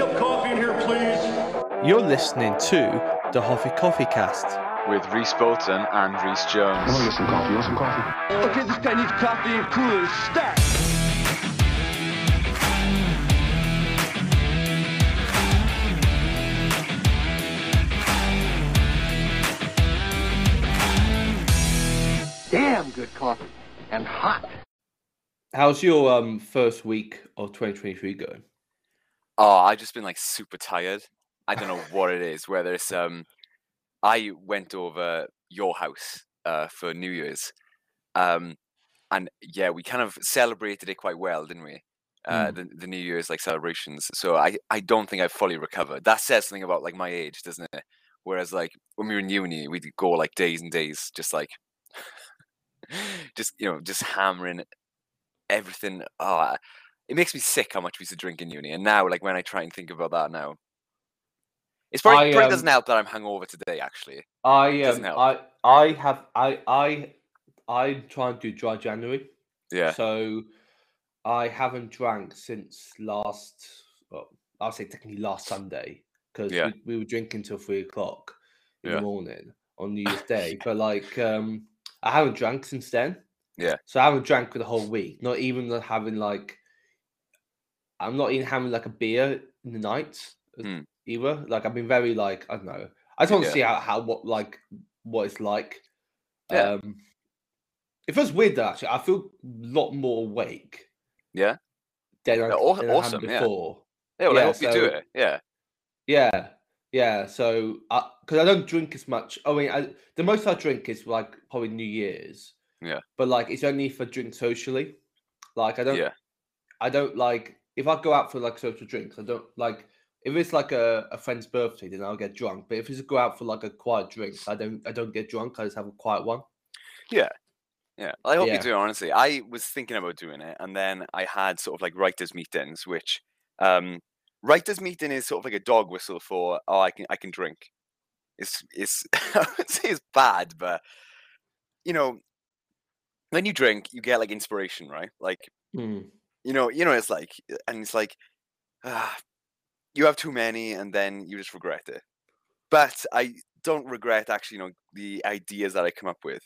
ketchup coffee in here, please? You're listening to the Hoffi Coffi Cast. with Reese Bolton and Reese Jones. I get some coffee. You want some coffee? Okay, this guy needs coffee and coolers. Stat! Damn good coffee. And hot. How's your um first week of 2023 going? Oh, I've just been like super tired. I don't know what it is. Whether it's um, I went over your house uh for New Year's, um, and yeah, we kind of celebrated it quite well, didn't we? Uh, the the New Year's like celebrations. So I I don't think I've fully recovered. That says something about like my age, doesn't it? Whereas like when we were in uni, we'd go like days and days, just like, just you know, just hammering everything. Oh, it makes me sick how much we used to drink in uni. And now, like when I try and think about that now, it's probably, I, probably um, doesn't help that I'm hungover today. Actually, I um, help. I I have I I I try and do dry January. yeah, So I haven't drank since last. Well, I'll say technically last Sunday because Yeah. we, we were drinking till three o'clock in Yeah. the morning on New Year's Day. But like, um, I haven't drank since then. Yeah. So I haven't drank for the whole week. Not even having like. I'm not even having like a beer in the night Mm. either. Like I've been very like I don't know. I just want to see how, how what like what it's like. Yeah. Um, it feels weird though. Actually, I feel a lot more awake yeah, than I, Yeah, than I have awesome, yeah. before. yeah. Well, I Yeah, hope you do so- it. Yeah, Yeah, yeah. So, because I, don't drink as much. I mean, I, the most I drink is like probably New Year's. Yeah. But like, it's only for I drink socially. Like, I don't. Yeah. I don't like if I go out for like social drinks. I don't like if it's like a, a friend's birthday, then I'll get drunk. But if it's a go out for like a quiet drink, I don't. I don't get drunk. I just have a quiet one. yeah. Yeah. I hope Yeah. you do. Honestly, I was thinking about doing it, and then I had sort of like writers' meetings, which um, writers' meeting is sort of like a dog whistle for oh, I can I can drink. It's it's I would say it's bad, but you know, when you drink, you get like inspiration, right? Like Hmm. You know, you know, it's like, and it's like, ah, you have too many, and then you just regret it. But I don't regret actually, you know, the ideas that I come up with.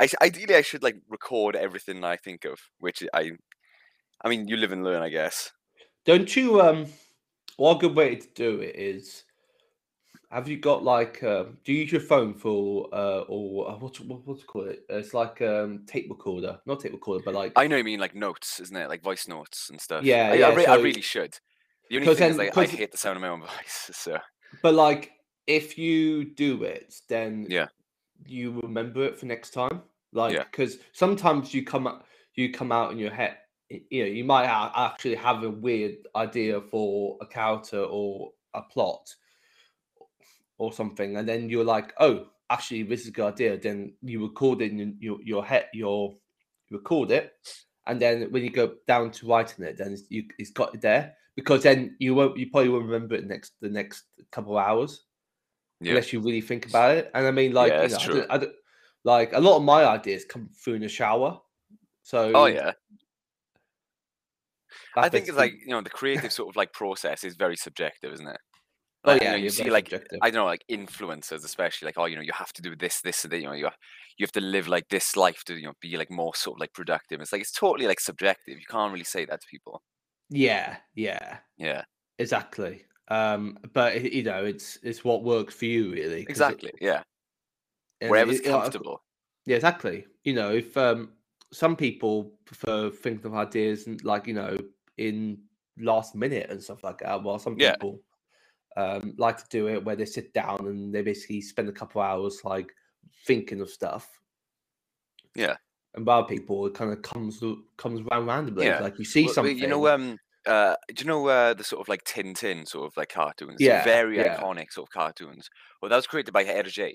I ideally I should like record everything that I think of, which I, I mean, you live and learn, I guess. Don't you? Um, one good way to do it is, have you got like, um, do you use your phone for, uh, or uh, what's what, what's it called? It? It's like um tape recorder, not tape recorder, but like I know you mean like notes, isn't it? Like voice notes and stuff. Yeah, I, yeah, I, re- I really should. The only thing is then- like I hate the sound of my own voice. So But like, if you do it, then Yeah. you remember it for next time. Like, Yeah. because sometimes you come out, you come out in your head. You know, you might actually have a weird idea for a character or a plot or something, and then you're like, "Oh, actually, this is a good idea." Then you record it in your your head, your you record it, and then when you go down to writing it, then it's, you it's got it there because then you won't you probably won't remember it next the next couple of hours yeah, unless you really think about it. And I mean, like, Yeah, you know, I don't- I don't- like a lot of my ideas come through in the shower. So oh yeah. I think it's like you know the creative sort of like process is very subjective, isn't it? Oh, Like, you yeah, know, you see like subjective. I don't know, like influencers, especially like oh, you know, you have to do this, this, and that. You know, you have, you have to live like this life to you know be like more sort of like productive. It's like it's totally like subjective. You can't really say that to people. yeah, yeah, Yeah, exactly. Um, but you know, it's it's what works for you, really. 'cause it- exactly. Yeah, wherever's it- you know, of cou- comfortable. Yeah, exactly. You know, if um some people prefer thinking of ideas and like you know in last minute and stuff like that, while some Yeah. people um like to do it where they sit down and they basically spend a couple hours like thinking of stuff. Yeah. And by people, it kind of comes comes around randomly. Yeah. Like you see Well, something. You know, um, uh, do you know uh, the sort of like Tintin sort of like cartoons? Yeah, very yeah. iconic sort of cartoons. Well, that was created by Hergé,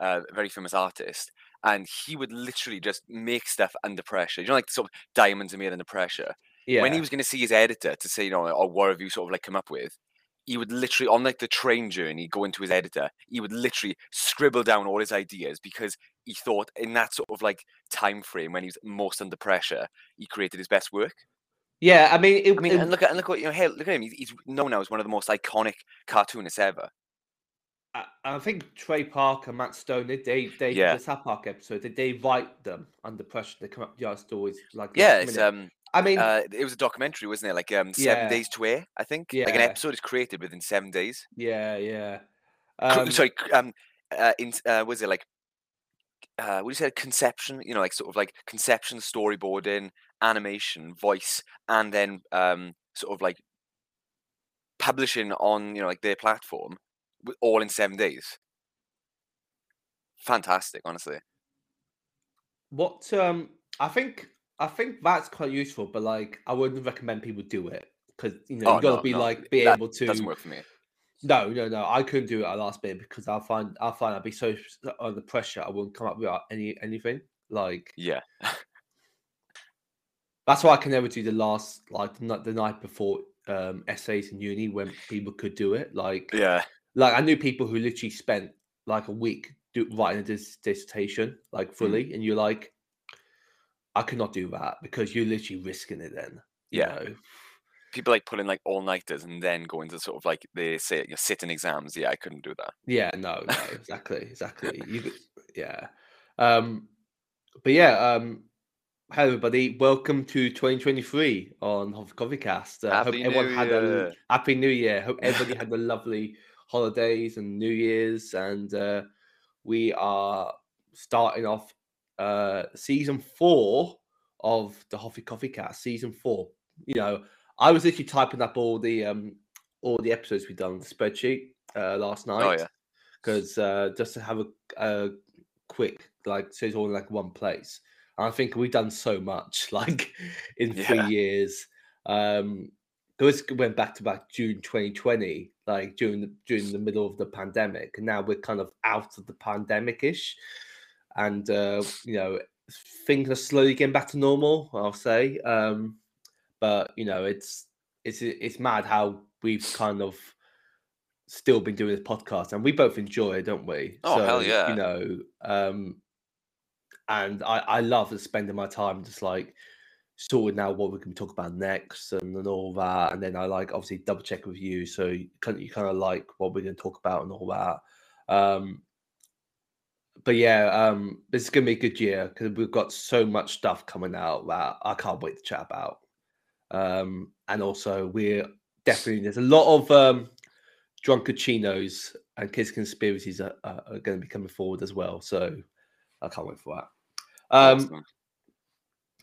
uh, a very famous artist, and he would literally just make stuff under pressure. You know, like sort of diamonds are made under pressure. yeah. When he was going to see his editor to say, you know, or what have you sort of like come up with? He would literally, on like the train journey, go into his editor. He would literally scribble down all his ideas because he thought in that sort of like time frame when he was most under pressure, he created his best work. Yeah, I mean, it, I mean, it- and look at and look what you know. Hey, look at him. He's, he's known now as one of the most iconic cartoonists ever. I, I think Trey Parker, Matt Stone, they they, they Yeah. the South Park episode, they, they write them under pressure. They come up with the stories like Yeah, it's um, I mean, uh, it was a documentary, wasn't it? Like um, seven Yeah. days to air, I think. Like an episode is created within seven days. yeah, yeah. Um, Sorry, um, uh, in uh, was it like, uh, what do you say, conception? You know, like sort of like conception, storyboarding, animation, voice, and then um, sort of like publishing on you know like their platform, all in seven days. Fantastic, honestly. What um I think I think that's quite useful, but like I wouldn't recommend people do it because you know Oh, you gotta no, be no, like be that able to Doesn't work for me. No, no, no. I couldn't do it at last bit because I find I find I'd be so under pressure I wouldn't come up with any anything. Like Yeah. that's why I can never do the last like the, night- before um essays in uni when people could do it. Like Yeah. like I knew people who literally spent like a week do, writing a dis- dissertation like fully, and you're like, I could not do that because you're literally risking it. Then, you Yeah. know? People like pulling like all nighters and then going to sort of like they say your sitting exams. Yeah, I couldn't do that. yeah, no, no, exactly, exactly. You, yeah, um, but yeah, um, hi everybody, welcome to 2023 on Hof Coffee Cast. Uh, hope Happy everyone New had a Year. happy New Year. Hope everybody had a lovely holidays and New Year's, and uh, we are starting off uh season four of the Hoffi Coffi Cast. Season four. You know, I was literally typing up all the um all the episodes we've done on the spreadsheet uh last night. Oh yeah. Because uh just to have a, a quick like so it's all in like one place. And I think we've done so much like in three Yeah. years. Um this went back to back June 2020, like during the during the middle of the pandemic, and now we're kind of out of the pandemic ish, and uh, you know things are slowly getting back to normal. I'll say, um, but you know it's it's it's mad how we've kind of still been doing this podcast, and we both enjoy it, don't we? Oh, hell yeah. You know, um, and I I love spending my time just like sorting out what we can talk about next and, and all that. And then I like obviously double check with you, so you kind of, you kind of like what we're going to talk about and all that. Um, but yeah, um, this is going to be a good year because we've got so much stuff coming out that I can't wait to chat about. Um, and also we're definitely there's a lot of um, drunkachinos and kids conspiracies are, are, are going to be coming forward as well. So I can't wait for that. Um,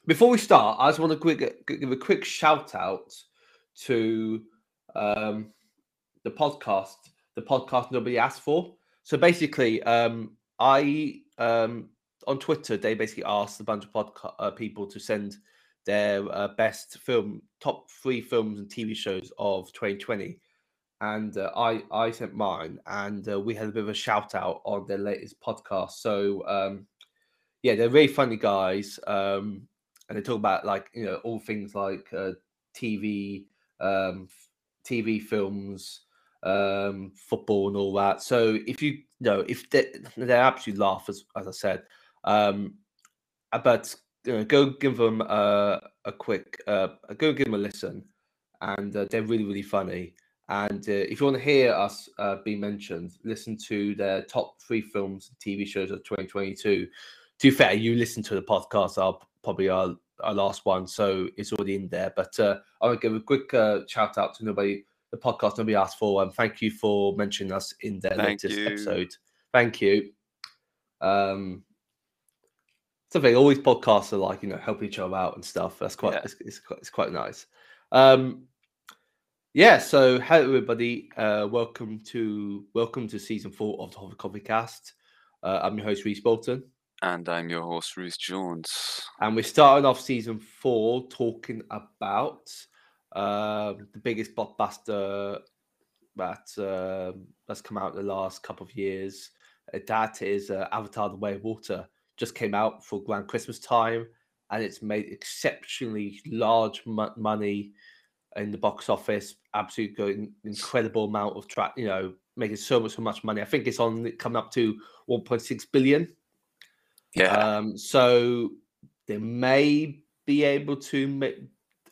before we start, I just want to quick, give a quick shout out to um, the podcast, the podcast nobody asked for. So basically, um, I um, on Twitter they basically asked a bunch of podca- uh, people to send their uh, best film, top three films and TV shows of 2020, and uh, I I sent mine, and uh, we had a bit of a shout out on their latest podcast. So um, yeah, they're really funny guys. Um, and they talk about like you know all things like uh, TV, um, TV films, um, football, and all that. So if you, you know if they they absolutely laugh as as I said, um, but you know, go give them a a quick uh, go give them a listen, and uh, they're really really funny. And uh, if you want to hear us uh, be mentioned, listen to their top three films and TV shows of 2022 to be fair, you listen to the podcast, our probably our, our last one, so it's already in there. But uh, I want to give a quick uh, shout out to nobody, the podcast nobody asked for, and thank you for mentioning us in their Thank latest you. episode. Thank you. Um, something always podcasts are like you know helping each other out and stuff. That's quite Yeah. it's, it's quite it's quite nice. Um, yeah, so hello everybody. Uh, welcome to welcome to season four of the Hoffi Coffi Cast. Uh, I'm your host Reese Bolton. And I'm your host, Ruth Jones. And we're starting off season four talking about um, the biggest blockbuster that um that's come out in the last couple of years. Uh, that is uh, Avatar: The Way of Water. Just came out for Grand Christmas time, and it's made exceptionally large mo- money in the box office. Absolutely incredible amount of track. You know, making so much so much money. I think it's on coming up to 1.6 billion. Yeah. Um, so they may be able to make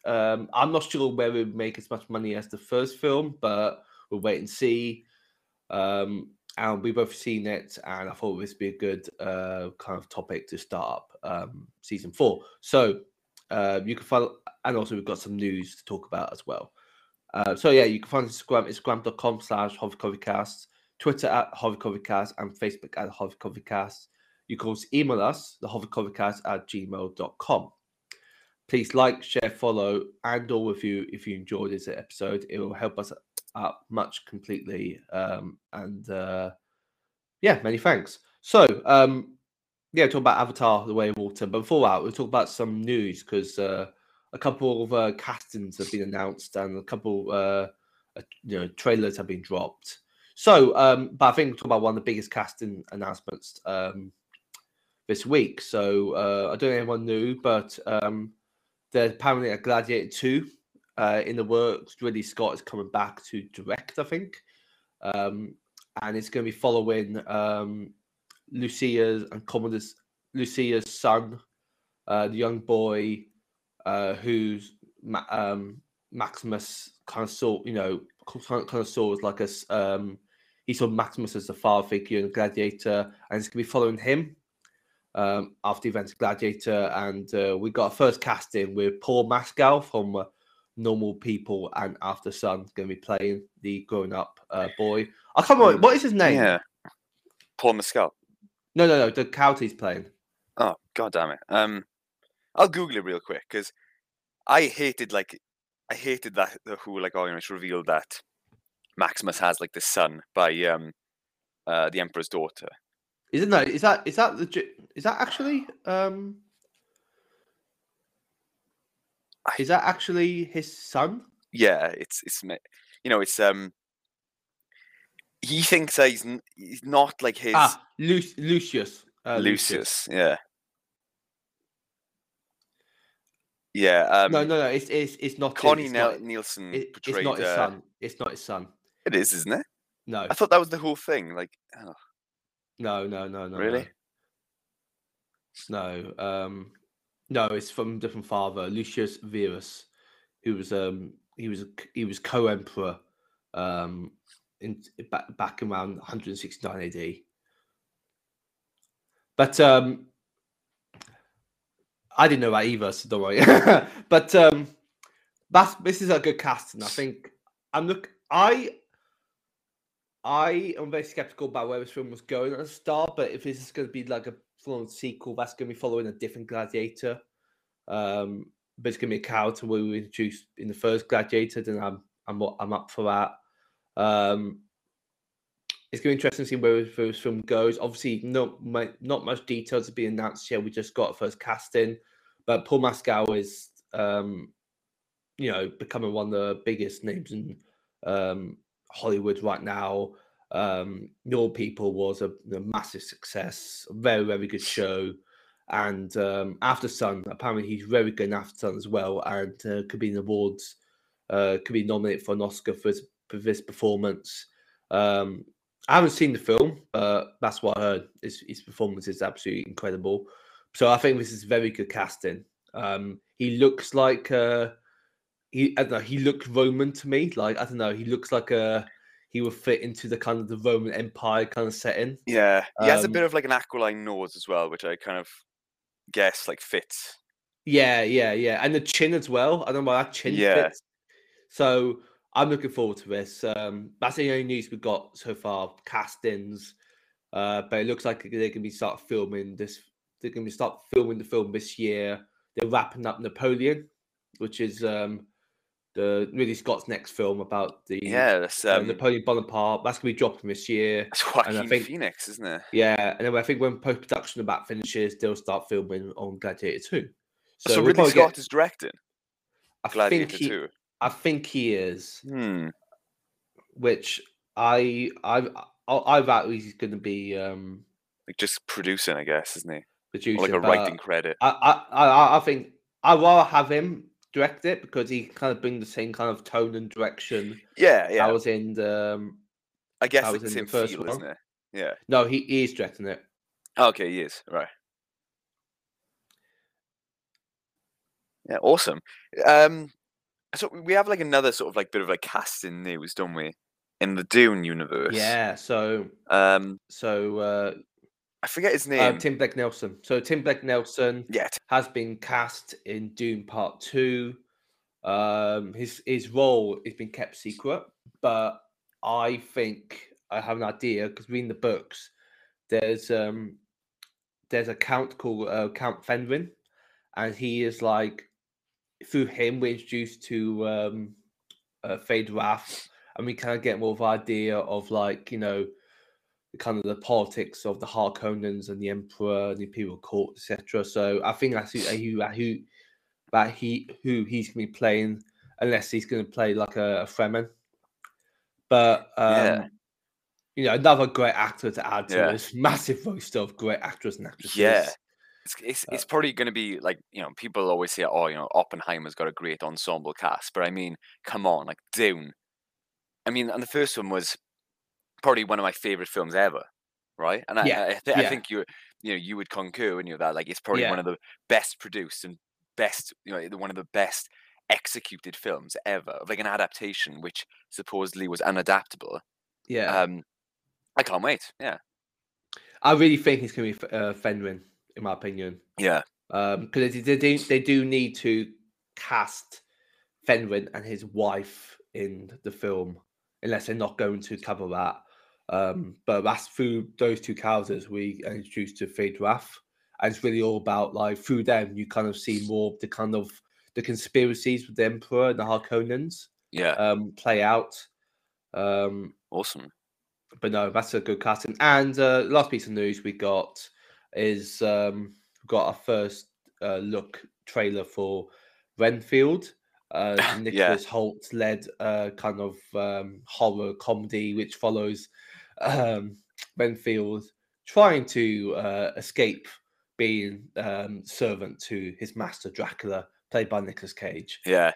Um, I'm not sure whether it would make as much money as the first film, but we'll wait and see. Um, and we both seen it, and I thought this would be a good uh, kind of topic to start up um, season four. So uh, you can follow, and also we've got some news to talk about as well. Uh, so yeah, you can find us Instagram, instagram.com slash hofficofficast, Twitter at hofficofficast, and Facebook at hofficofficast. You can also email us, the hofficofficast at gmail.com. Please like, share, follow, and or review if you enjoyed this episode. It will help us out much completely. Um, and uh, yeah, many thanks. So um, yeah, talk about Avatar: The Way of Water. But before that, we'll talk about some news because uh, a couple of uh, castings have been announced and a couple, uh, you know, trailers have been dropped. So, um, but I think we'll talk about one of the biggest casting announcements um, this week. So uh, I don't know if anyone knew, but um, there's apparently a Gladiator 2 uh, in the works. Ridley Scott is coming back to direct, I think. Um, and it's going to be following um, Lucia's and Commodore's Lucia's son, uh, the young boy uh, who's Ma- um, Maximus kind of saw, you know, kind of saw as like a, um, he saw Maximus as the father figure in Gladiator, and it's going to be following him um, after the events of Gladiator. And uh, we got a first casting with Paul Mescal from uh, Normal People and Aftersun going to be playing the grown up uh, boy. I can't remember what is his name. Yeah. Paul Mescal. No, no, no. The he's playing. Oh god damn it. Um, I'll Google it real quick because I hated like I hated that the who like oh it's revealed that Maximus has like the son by um uh the Emperor's daughter. Is it no? Is that is that legit? Is that actually um? Is that actually his son? Yeah, it's it's you know it's um he thinks that he's he's not like his Ah, Lu- Lucius. Uh, Lucius. Yeah. Yeah. Um, no, no, no. It's it's it's not. Connie it's Nel- not, Nielsen it- portrayed. it's not his uh, son. It's not his son. It is, isn't it? No, I thought that was the whole thing. Like, oh, no, no, no, no. really? No. no. Um, no. It's from a different father, Lucius Verus, who was um he was he was co-emperor um in back back around 169 AD. But um, I didn't know that either, so don't worry. but um, that's this is a good cast, and I think I'm look. I I am very skeptical about where this film was going at the start, but if this is going to be like a full-on sequel, that's going to be following a different Gladiator. Um, but it's going to be a character we were introduced in the first Gladiator, then I'm I'm I'm up for that. Um, it's going to be interesting to see where this- film goes. Obviously, not mu- not much details have been announced yet. We just got a first casting, but Paul Mescal is, um, you know, becoming one of the biggest names in um, Hollywood right now. Um, Your People was a, a massive success, very very good show, and um, Aftersun apparently he's very good in Aftersun as well, and uh, could be in awards, uh, could be nominated for an Oscar for his, for this performance. Um, I haven't seen the film, but that's what I heard. His, his performance is absolutely incredible. So I think this is very good casting. Um, he looks like uh, he I don't know. He looks Roman to me. Like I don't know. He looks like a he would fit into the kind of the Roman Empire kind of setting. Yeah. He has a Um, bit of like an aquiline nose as well, which I kind of guess like fits. Yeah, yeah, yeah, and the chin as well. I don't know why that chin Yeah. fits. So I'm looking forward to this. Um, that's the only news we've got so far. Castings, uh, but it looks like they're going to be start filming this. They're going to start filming the film this year. They're wrapping up Napoleon, which is um, the Ridley Scott's next film about the Yeah, that's uh, um, Napoleon Bonaparte. That's to be dropping this year. that's Joaquin think- Phoenix, isn't it? Yeah, and then I think when post production about finishes, they'll start filming on Gladiator Two. So, we'll Ridley probably get- Scott is directing I think he, 2. I think he is, Hmm. which I I I I thought he's going to be um Like just producing, I guess, isn't he? Or producing. like a writing credit. I, I I I think I'd rather have him direct it because he kind of bring the same kind of tone and direction Yeah, yeah. I was in the. Um, I guess I was in the first feel, one. isn't it? Yeah. no, he, he is directing it. Okay, he is. Right. Yeah, awesome. Um, so we have like another sort of like bit of like casting news, don't we? In the Dune universe. Yeah. So Um, so uh, I forget his uh, name. Tim Blake Nelson. So Tim Blake Nelson yeah, has been cast in Dune Part Two. Um, his his role has been kept secret, but I think I have an idea because reading the books, there's um there's a count called uh, Count Fenring, and he is like through him we're introduced to um uh, Feyd-Rautha, and we kind of get more of an idea of like you know kind of the politics of the Harkonnens and the Emperor and the Imperial Court, etc. So I think that's who who who that he who he's going to be playing, unless he's going to play like a, a Fremen. But um, Yeah. you know, another great actor to add to Yeah. this massive roster of great actors and actresses. Yeah. it's it's, Uh, it's probably going to be like you know people always say oh you know Oppenheimer's got a great ensemble cast, but I mean come on like Dune. I mean, and the first one was probably one of my favorite films ever, right? And I Yeah, I, I, thi- I think you you know you would concur when you that like it's probably one of the best produced and best you know one of the best executed films ever of like an adaptation which supposedly was unadaptable. yeah. Um, I can't wait. Yeah, I really think he's going to be uh, Fenring, in my opinion. yeah, Um, because they, they do they do need to cast Fenring and his wife in the film, unless they're not going to cover that. Um, but that's through those two characters we introduced to Feyd-Rautha, and it's really all about like through them you kind of see more of the kind of the conspiracies with the Emperor and the Harkonnens yeah. um, play out. Um, awesome. but no, that's a good casting. And uh, last piece of news we got is um, got our first uh, look trailer for Renfield. Uh, Yeah. Nicholas Hoult led uh, kind of um, horror comedy which follows um, Renfield trying to uh, escape being um, servant to his master Dracula, played by Nicolas Cage. Yeah.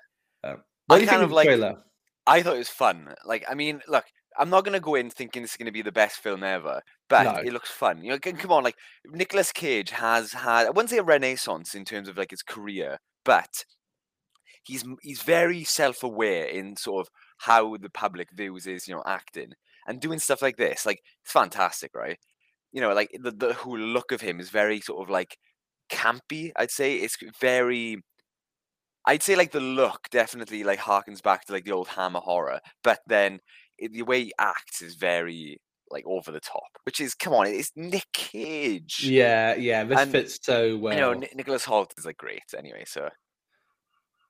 What I do you think of the like- trailer? I thought it was fun. Like, I mean, look, I'm not gonna go in thinking this is gonna be the best film ever, but No. it looks fun. You know, come on, like Nicolas Cage has had I wouldn't say a renaissance in terms of like his career, but he's he's very self-aware in sort of how the public views his, you know, acting and doing stuff like this. Like, it's fantastic, right? You know, like the the whole look of him is very sort of like campy. I'd say it's very I'd say like the look definitely like harkens back to like the old Hammer horror, but then i- the way he acts is very like over the top. Which is come on, it's Nick Cage. Yeah, yeah, this And, fits so well. You know, Ni- Nicholas Hoult is like great anyway. So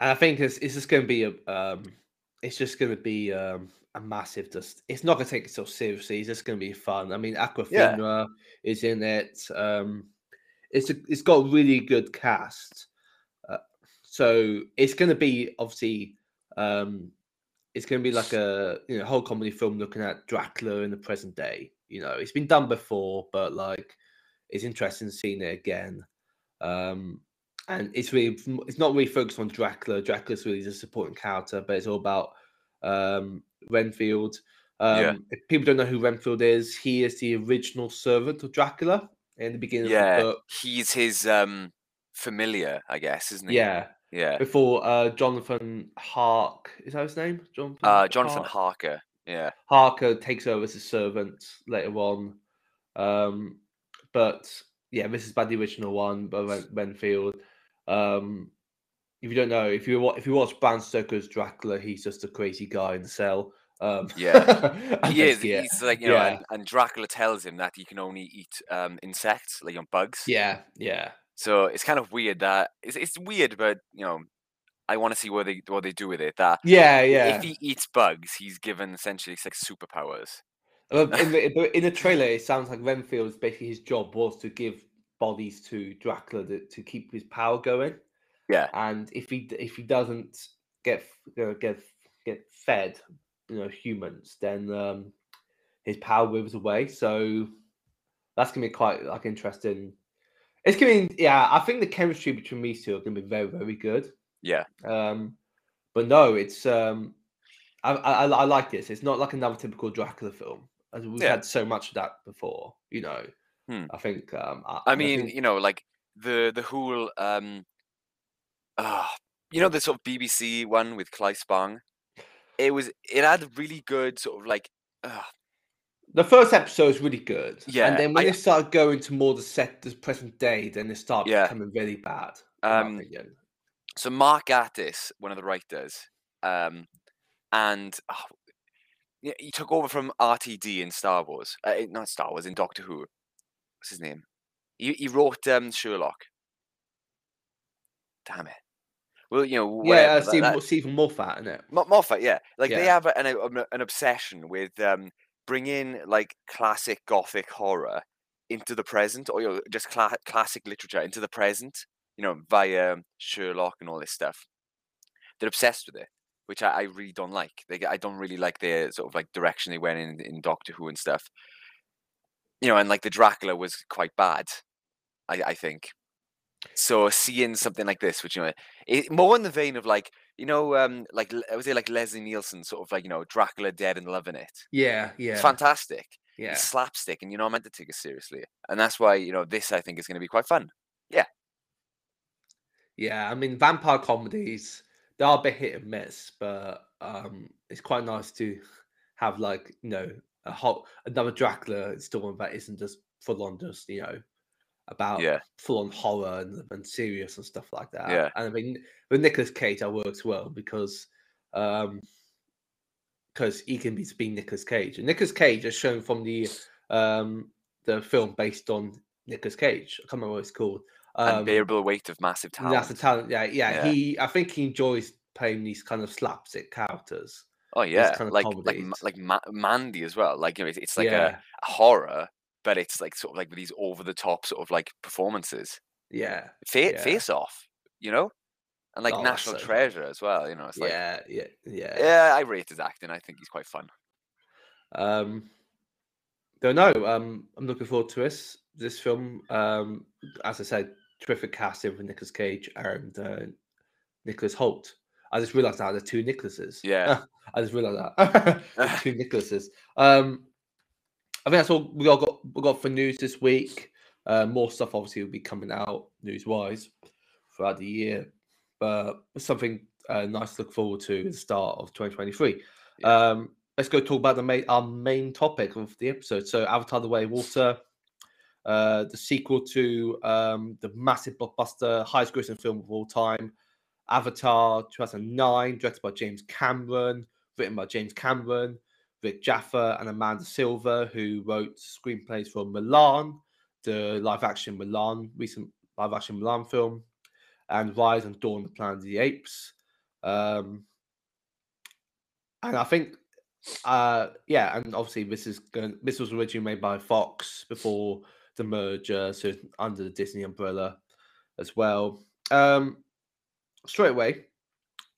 And I think it's, it's just going to be a, um, it's just going to be um, a massive. Just it's not going to take itself seriously. It's just going to be fun. I mean, Awkwafina is in it. Um, it's a, it's got a really good cast. Uh, so it's going to be obviously, um, it's going to be like a you know whole comedy film looking at Dracula in the present day. You know, it's been done before, but like it's interesting seeing it again. Um, and it's really it's not really focused on Dracula. Dracula's really just a supporting character, but it's all about um, Renfield. Um, Yeah. If people don't know who Renfield is, he is the original servant of Dracula in the beginning of yeah, the book. he's his um familiar, I guess, isn't he? Yeah, Yeah. before uh, Jonathan Hark is that his name? Jonathan. Uh, Jonathan Hark? Harker. Yeah. Harker takes over as a servant later on. Um, but yeah, this is by the original one but Renfield. Um, if you don't know, if you if you watch Bram Stoker's Dracula, he's just a crazy guy in the cell. Um, Yeah. He is. yeah, He's like you know, Yeah. and, and Dracula tells him that he can only eat um insects, like you know, bugs. yeah, yeah, So it's kind of weird that it's it's weird, but you know, I want to see what they what they do with it. That yeah, yeah. if he eats bugs, he's given essentially like superpowers. In, the, but in the trailer, it sounds like Renfield's basically his job was to give bodies to Dracula to, to keep his power going. Yeah. and if he if he doesn't get you know, get get fed, you know, humans, then um, his power withers away. So that's gonna be quite like interesting. It's gonna be yeah. I think the chemistry between these two are gonna be very very good. Yeah. Um, but no, it's um, I, I I like this. It's not like another typical Dracula film, as we've Yeah. had so much of that before. You know, Hmm. I think um, I mean, think- you know, like the the whole um, ah, you know the sort of BBC one with Claes Bang. It was it had really good sort of like uh, The first episode is really good. Yeah, And then when I- they start going to more the set the present day, then it started Yeah. becoming really bad. Um, so Mark Gatiss, one of the writers, um, and oh, yeah, he took over from RTD in Star Wars, uh, not Star Wars in Doctor Who. What's his name? He he wrote um, Sherlock. Damn it. Well, you know, Yeah, whatever, uh, Stephen, that- Steven Moffat, isn't it? Mo- Moffat, yeah, like they have an, an an obsession with um, bringing like classic gothic horror into the present, or you know, just cla- classic literature into the present. You know, via Sherlock and all this stuff. They're obsessed with it, which I, I really don't like. They, I don't really like the sort of like direction they went in in Doctor Who and stuff. You know, and like the Dracula was quite bad. I, I think. So seeing something like this, which you know, it, more in the vein of like you know, um, like l- was it like Leslie Nielsen, sort of like you know, Dracula Dead and Loving It. Yeah, yeah, It's fantastic. yeah. It's slapstick, and you know, I'm meant to take it seriously, and that's why you know this I think is going to be quite fun. Yeah, yeah. I mean, vampire comedies they are a bit hit and miss, but um, it's quite nice to have like you know a hot another Dracula installment that isn't just full on just you know about Yeah. full on horror and, and serious and stuff like that. Yeah. and I mean with Nicolas Cage that works well because um because he can be being Nicolas Cage and Nicolas Cage is shown from the um the film based on Nicolas Cage. I can't remember what it's called. Um, Unbearable weight of massive talent. that's the talent. Yeah, yeah, Yeah. He, I think he enjoys playing these kind of slapstick characters. oh yeah, kind of like like like Ma- Mandy as well. Like you know, it's, it's like yeah, a, a horror, but it's like sort of like these over the top sort of like performances. yeah, Fa- Yeah. Face off, you know, and like Oh, National so. Treasure as well. You know, it's like yeah, yeah, yeah. yeah, I rate his acting. I think he's quite fun. Um, don't know. Um, I'm looking forward to this this film. Um, as I said, terrific casting for Nicolas Cage and uh, Nicholas Hoult. I just realised now there's two Nicholases. Yeah. I just realised that two Nicholases. Um, I think that's all we all got we got for news this week. Uh, more stuff obviously will be coming out news wise throughout the year, but something uh, nice to look forward to at the start of 2023. Um, let's go talk about the main our main topic of the episode. So, Avatar: The Way of Water, uh, the sequel to um, the massive blockbuster, highest grossing film of all time, Avatar 2009, directed by James Cameron, written by James Cameron, Rick Jaffa, and Amanda Silver, who wrote screenplays for Mulan, the live action Mulan, recent live action Mulan film, and Rise and Dawn the Planet of the Apes. Um, and I think, uh, yeah, and obviously this is going. This was originally made by Fox before the merger, so under the Disney umbrella as well. Um, straight away,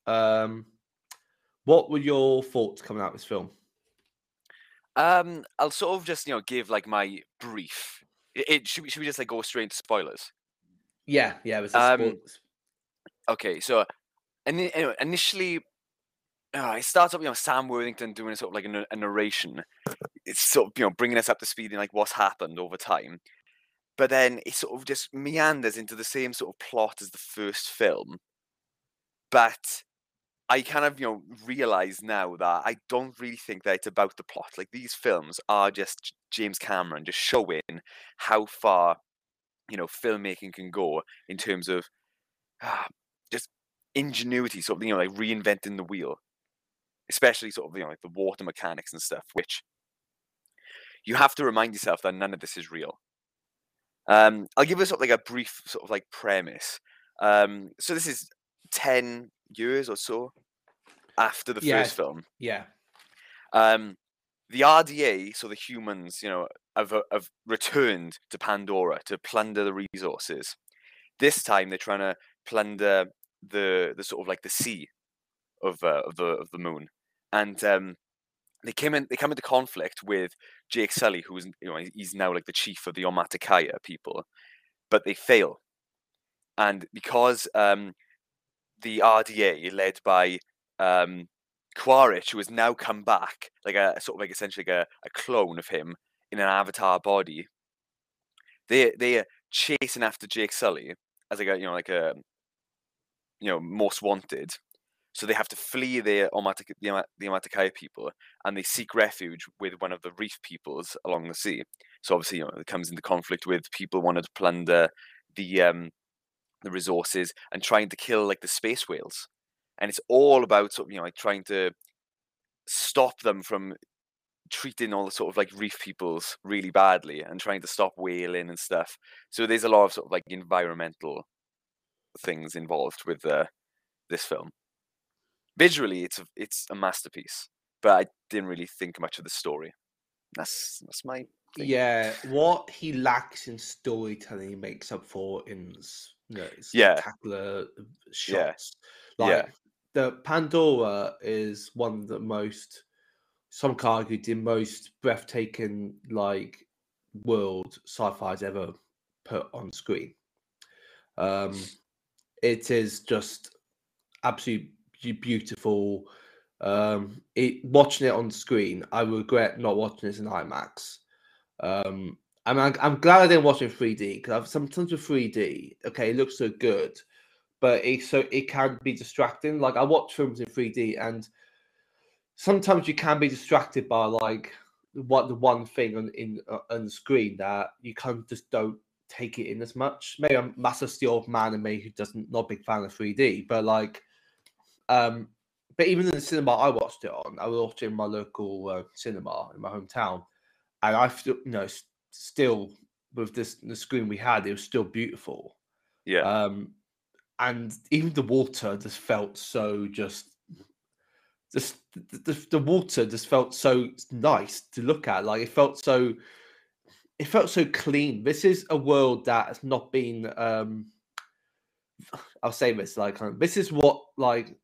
um, what were your thoughts coming out of this film? Um, I'll sort of just you know give like my brief. It, it should we should we just like go straight into spoilers? Yeah, yeah, this is Um. Okay, so and anyway, initially, uh, it starts up you know Sam Worthington doing a sort of like a, a narration. It's sort of you know bringing us up to speed in like what's happened over time, but then it sort of just meanders into the same sort of plot as the first film. But I kind of you know realize now that I don't really think that it's about the plot. Like these films are just James Cameron just showing how far you know filmmaking can go in terms of ah, just ingenuity, sort of you know like reinventing the wheel, especially sort of you know like the water mechanics and stuff, which you have to remind yourself that none of this is real. Um, I'll give us sort of like a brief sort of like premise. Um, so this is ten years or so after the Yeah. first film. Yeah, Um, the RDA, so the humans, you know, have, uh, have returned to Pandora to plunder the resources. This time they're trying to plunder the the sort of like the sea of uh, of the of the moon, and um, they came in they come into conflict with Jake Sully, who's you know he's now like the chief of the Omaticaya people, but they fail, and because um, the RDA led by um, Quaritch, who has now come back, like a sort of like essentially like a, a clone of him in an avatar body. They they are chasing after Jake Sully as like a you know like a you know most wanted. So they have to flee the Omatic, the, the people, and they seek refuge with one of the reef peoples along the sea. So obviously, you know, it comes into conflict with people wanting to plunder the um, the resources and trying to kill like the space whales. And it's all about sort of you know like trying to stop them from treating all the sort of like reef peoples really badly and trying to stop whaling and stuff. So there's a lot of sort of like environmental things involved with uh, this film. Visually, it's a, it's a masterpiece, but I didn't really think much of the story. That's that's my thing. Yeah, what he lacks in storytelling, he makes up for in you know, Yeah. spectacular uh, Yeah. shots. Like Yeah. the Pandora is one of the most, some could argue, the most breathtaking like world sci-fi's ever put on screen. Um, it is just absolutely beautiful. Um, it watching it on screen, I regret not watching this in IMAX. Um, I mean, I'm, I'm glad I didn't watch it in 3D because sometimes with 3D, okay, it looks so good, but it so it can be distracting. Like I watch films in 3D, and sometimes you can be distracted by like what the one thing on in uh, on the screen that you kind of just don't take it in as much. Maybe I'm massive the old man in me who doesn't not a big fan of 3D, but like, um, but even in the cinema I watched it on, I watched it in my local uh, cinema in my hometown, and I feel you know still with this the screen we had, it was still beautiful. Yeah. Um, and even the water just felt so just, just the, the, the water just felt so nice to look at. Like it felt so, it felt so clean. This is a world that has not been. um I'll say this like um, this is what like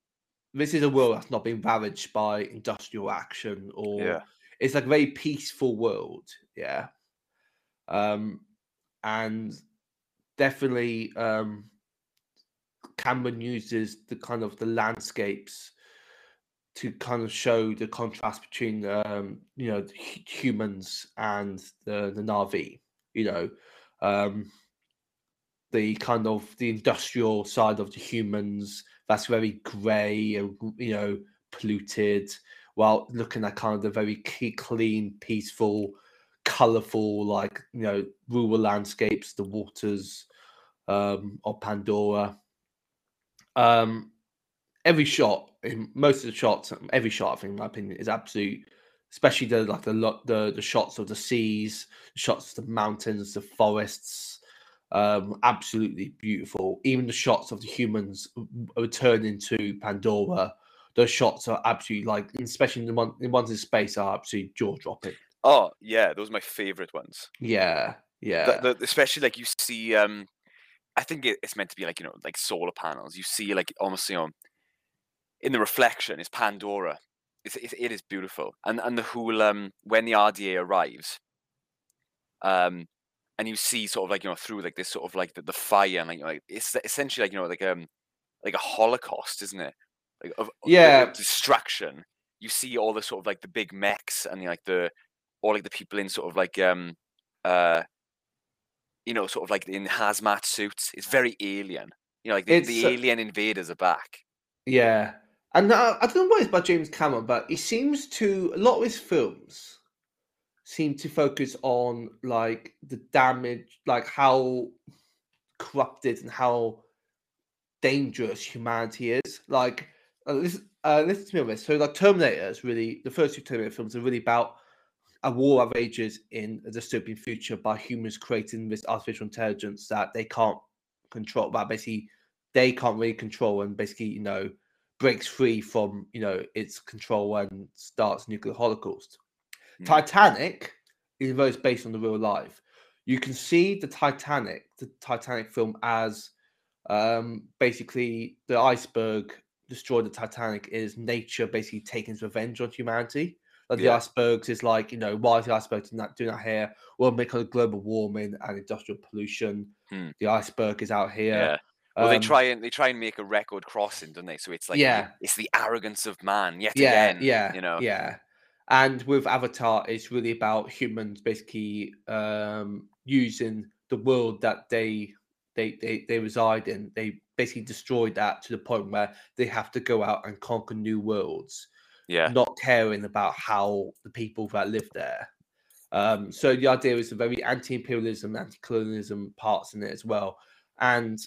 this is a world that's not been ravaged by industrial action or Yeah. it's like a very peaceful world. Yeah. Um, and definitely um Cameron uses the kind of the landscapes to kind of show the contrast between um you know humans and the the Na'vi you know? Um the kind of the industrial side of the humans that's very grey and you know polluted while looking at kind of the very clean peaceful colorful like you know rural landscapes the waters um of pandora. Um every shot in most of the shots every shot i think in my opinion is absolute especially the like the the the shots of the seas shots of the mountains the forests um absolutely beautiful. Even the shots of the humans returning to pandora. Those shots are absolutely like especially the one in ones in space are absolutely jaw-dropping Oh yeah, those are my favorite ones. yeah yeah The, the, especially like you see, um, I think it, it's meant to be like you know like solar panels. You see like almost you know in the reflection is Pandora. It's, it's, it is beautiful, and and the whole um when the RDA arrives, um, and you see sort of like you know through like this sort of like the, the fire and like, you know, like it's essentially like you know like um like a holocaust, isn't it? Like of, of the- the Yeah. distraction. You see all the sort of like the big mechs and like the all like the people in sort of like um uh you know sort of like in hazmat suits. It's very alien. You know, like the, the uh, alien invaders are back. Yeah, and uh, I don't know what it's about James Cameron, but he seems to a lot of his films seem to focus on like the damage, like how corrupted and how dangerous humanity is. Like, uh, this, uh, listen to me on this. So, like, Terminator is really the first two Terminator films are really about a war that rages in a dystopian future by humans creating this artificial intelligence that they can't control. That basically they can't really control and basically you know breaks free from you know its control and starts nuclear holocaust Mm. titanic is very based on the real life you can see the titanic the titanic film as um basically the iceberg destroyed the titanic is nature basically taking its revenge on humanity like the Yeah. icebergs is like you know why is the iceberg doing that, doing that here well because of global warming and industrial pollution Hmm. the iceberg is out here Yeah. Well, they Um, try and they try and make a record crossing, don't they? So it's like Yeah. it's the arrogance of man yet yeah, again. yeah, you know. yeah. And with Avatar, it's really about humans basically um, using the world that they they, they they reside in. They basically destroyed that to the point where they have to go out and conquer new worlds, Yeah. not caring about how the people that live there. Um, so the idea is a very anti-imperialism, anti-colonialism parts in it as well, and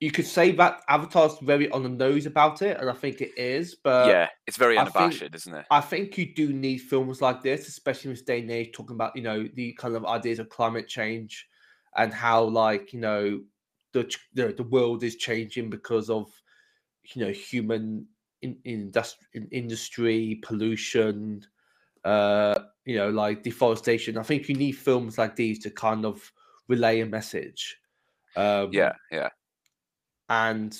you could say that Avatar's very on the nose about it, and I think it is. But yeah. It's very I think- unabashed, isn't it? I think you do need films like this, especially in this day and age, talking about you know the kind of ideas of climate change and how like you know the the, the world is changing because of you know human in, industri- in industry pollution, uh, you know like deforestation. I think you need films like these to kind of relay a message. Um, Yeah. Yeah. and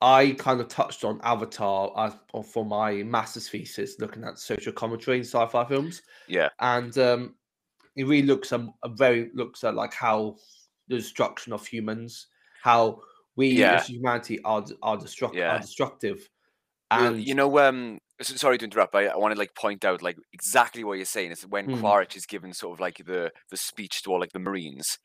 I kind of touched on Avatar as for my master's thesis, looking at social commentary in sci-fi films, Yeah. and um, it really looks um, a very looks at like how the destruction of humans, how we Yeah. as humanity are are destruct Yeah. are destructive, and you know, um, s- sorry to interrupt. but I, I want to like point out like exactly what you're saying is when Mm. Quaritch is given sort of like the the speech to all like the Marines.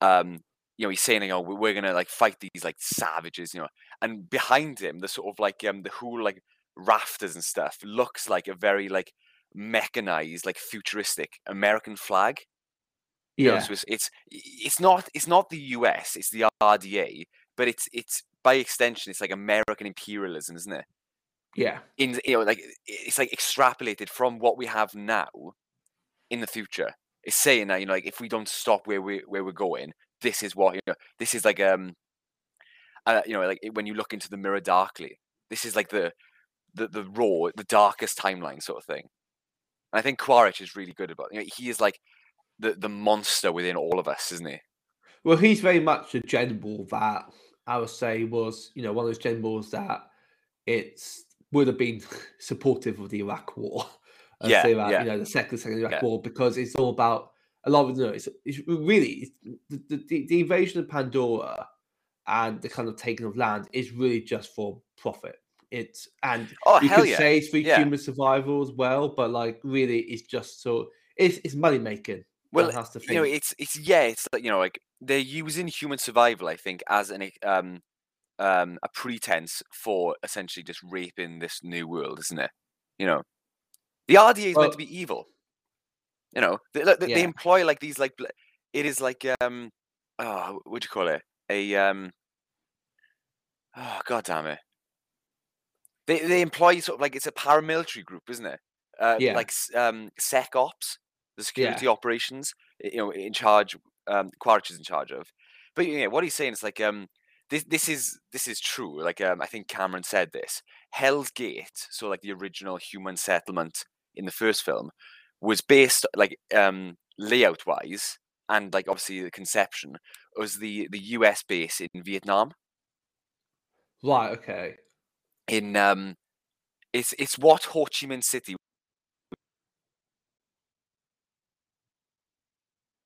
Um, you know, he's saying, you know, "We- we're gonna like fight these like savages, you know, and behind him, the sort of like um the whole like rafters and stuff looks like a very like mechanized, like futuristic American flag. You know, yeah, so it's, it's it's not it's not the US, it's the RDA, but it's it's by extension, it's like American imperialism, isn't it? Yeah, in you know like it's like extrapolated from what we have now in the future. It's saying that you know like if we don't stop where we where we're going this is what you know this is like um uh, you know like when you look into the mirror darkly this is like the the the raw the darkest timeline sort of thing. And i think quaritch is really good about you know he is like the the monster within all of us isn't he? Well, he's very much a general that I would say was, you know, one of those generals that it's would have been supportive of the Iraq War. I'd Yeah, say that, yeah. you know, the second second Iraq Yeah. War because it's all about a lot of you know, it's, it's really it's, the, the the invasion of Pandora and the kind of taking of land is really just for profit. It's and oh you could yeah say it's for yeah. human survival as well, but like really, it's just so it's it's money making. Well, has to you know, it's it's yeah, it's like you know, like they're using human survival, I think, as an um um a pretense for essentially just raping this new world, isn't it? You know, the RDA is Well- meant to be evil. You know, they, they, they employ like these like it is like um oh what do you call it a um oh god damn it they they employ sort of like it's a paramilitary group, isn't it? Uh, Yeah. like um sec ops, the Yeah. security operations y- you know in charge um Quaritch is in charge of but yeah what he's saying is like um this this is this is true like um i think cameron said this hell's gate so like the original human settlement in the first film was based like um layout wise and like obviously the conception was the the us base in vietnam right, okay. in um it's it's what ho chi minh city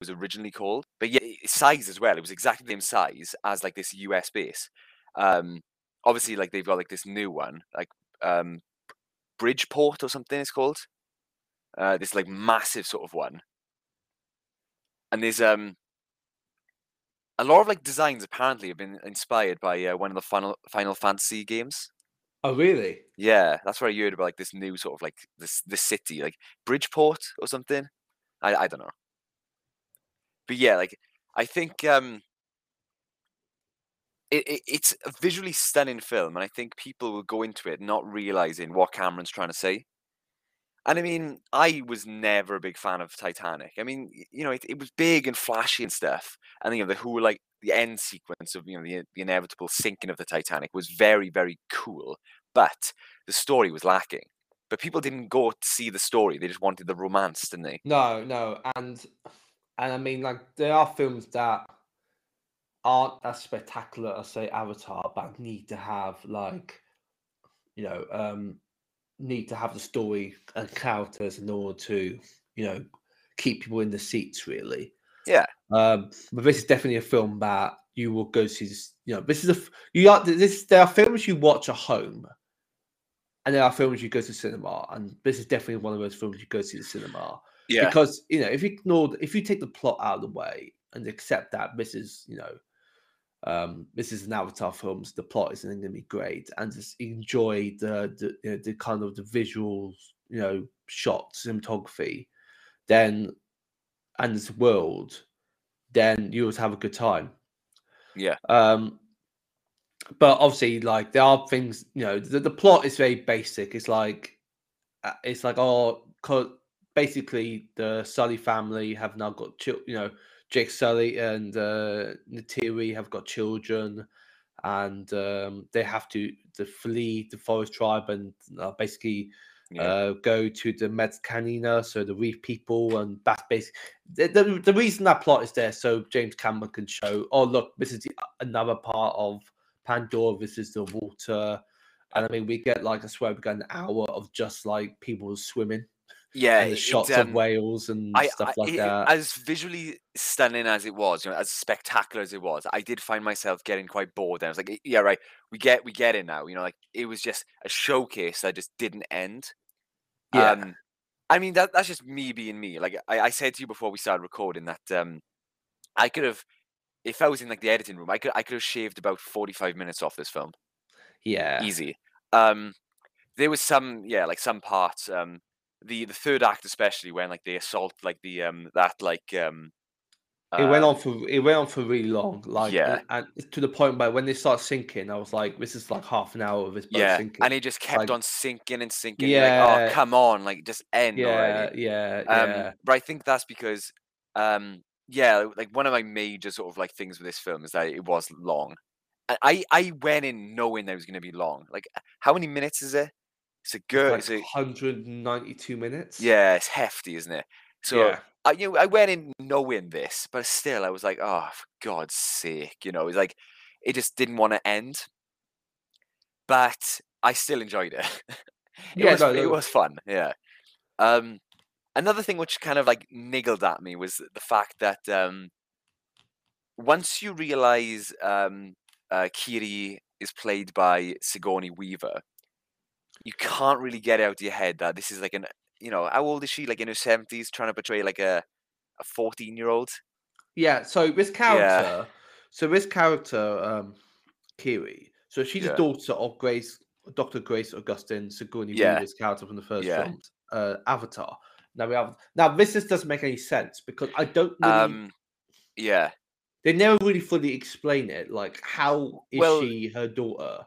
was originally called. But yeah, size as well. It was exactly the same size as like this US base. Um, obviously, like they've got like this new one, like um, Bridgeport or something. It's called. Uh, this like massive sort of one. And there's um a lot of like designs apparently have been inspired by uh, one of the Final Final Fantasy games. Oh, really? Yeah, that's where I heard about like this new sort of like this this city, like Bridgeport or something. I I don't know. But yeah, like I think um it, it it's a visually stunning film, and I think people will go into it not realizing what Cameron's trying to say. And I mean, I was never a big fan of Titanic. I mean, you know, it, it was big and flashy and stuff, and you know the whole like the end sequence of you know the, the inevitable sinking of the Titanic was very very cool, but the story was lacking. But people didn't go to see the story; they just wanted the romance, didn't they? No, no, and and I mean, like there are films that aren't as spectacular as say Avatar, but need to have like, you know, um, need to have the story and characters in order to, you know, keep people in the seats. Really. Yeah. Um, but this is definitely a film that you will go see. This, you know, this is a you are this. There are films you watch at home. And there are films you go to cinema, and this is definitely one of those films you go to the cinema because you know if you ignore if you take the plot out of the way and accept that this is you know um, this is an Avatar film, so the plot isn't going to be great, and just enjoy the the, you know, the kind of the visuals, you know, shots, cinematography, then and this world, then you will have a good time. Yeah. Um, but obviously, like there are things, you know, the, the plot is very basic. It's like, uh, it's like, oh, 'cause basically the Sully family have now got, chil- you know, Jake Sully and uh, Neytiri have got children, and um, they have to to flee the forest tribe and uh, basically Yeah. uh, go to the Metkayina, so the reef people, and that's basically the, the, the reason that plot is there, so James Cameron can show, oh look, this is the, another part of Pandora. This is the water, and I mean we get like I swear we get an hour of just like people swimming yeah, the shots um, of whales and I, stuff I- like it- that. As visually stunning as it was, you know, as spectacular as it was, I did find myself getting quite bored. And I was like, yeah, right, we get we get it now. You know, like it was just a showcase that just didn't end. Yeah. Um, I mean, that that's just me being me. Like I, I said to you before we started recording that um, I could have, if I was in like the editing room, I could I could have shaved about forty five minutes off this film, yeah, easy. Um, there was some, yeah, like some parts. Um, the the third act especially when like they assault like the um that like um. it went on um, for it went on for really long. Like Yeah. and, and to the point where when they start sinking, I was like, this is like half an hour of this boat yeah, sinking. and it just kept like- on sinking and sinking. You're like, Yeah. oh come on, like just end yeah, already. yeah, Um, yeah. but I think that's because, um, yeah, like one of my major sort of like things with this film is that it was long. And I I went in knowing that it was going to be long. Like, how many minutes is it? It's a good. like It's a, 192 minutes. yeah, it's hefty, isn't it? So yeah, I you know I went in knowing this, but still I was like, oh, for God's sake, you know, it's like it just didn't want to end. But I still enjoyed it. it Yeah, was no, it no. was fun, yeah. Um, another thing which kind of like niggled at me was the fact that um, once you realize um, uh, Kiri is played by Sigourney Weaver, you can't really get out of your head that this is like an you know how old is she like in her 70s trying to portray like a a 14 year old yeah. So this character, so this character, um, Kiri. So she's Yeah. the daughter of Grace, Dr. Grace Augustine Sigourney Yeah. Weaver's character from the first Yeah. film, uh, Avatar. Now we have now this just doesn't make any sense because I don't really. um yeah they never really fully explain it. Like, how is Well- she her daughter?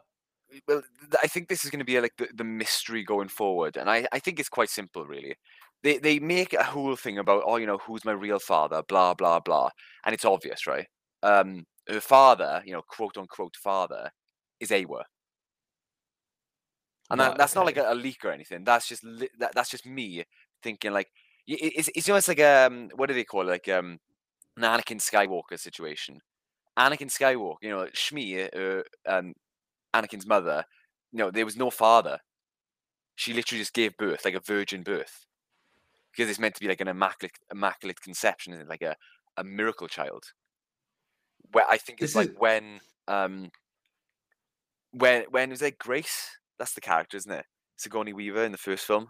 Well i think this is going to be like the, the mystery going forward and I, I think it's quite simple really. They they make a whole thing about oh you know who's my real father? blah blah blah and it's obvious right? Um her father you know quote unquote father is Eywa. And that, that's not like a, a leak or anything that's just li- that, that's just me thinking like it's, it's almost like um what do they call it like um an anakin skywalker situation. Anakin skywalker you know shmi uh, um anakin's mother you know there was no father. She literally just gave birth like a virgin birth. Because it's meant to be like an immaculate immaculate conception isn't it? like a, a miracle child. Where i think it's This like is- when um when when was it grace? That's the character isn't it? Sigourney weaver in the first film.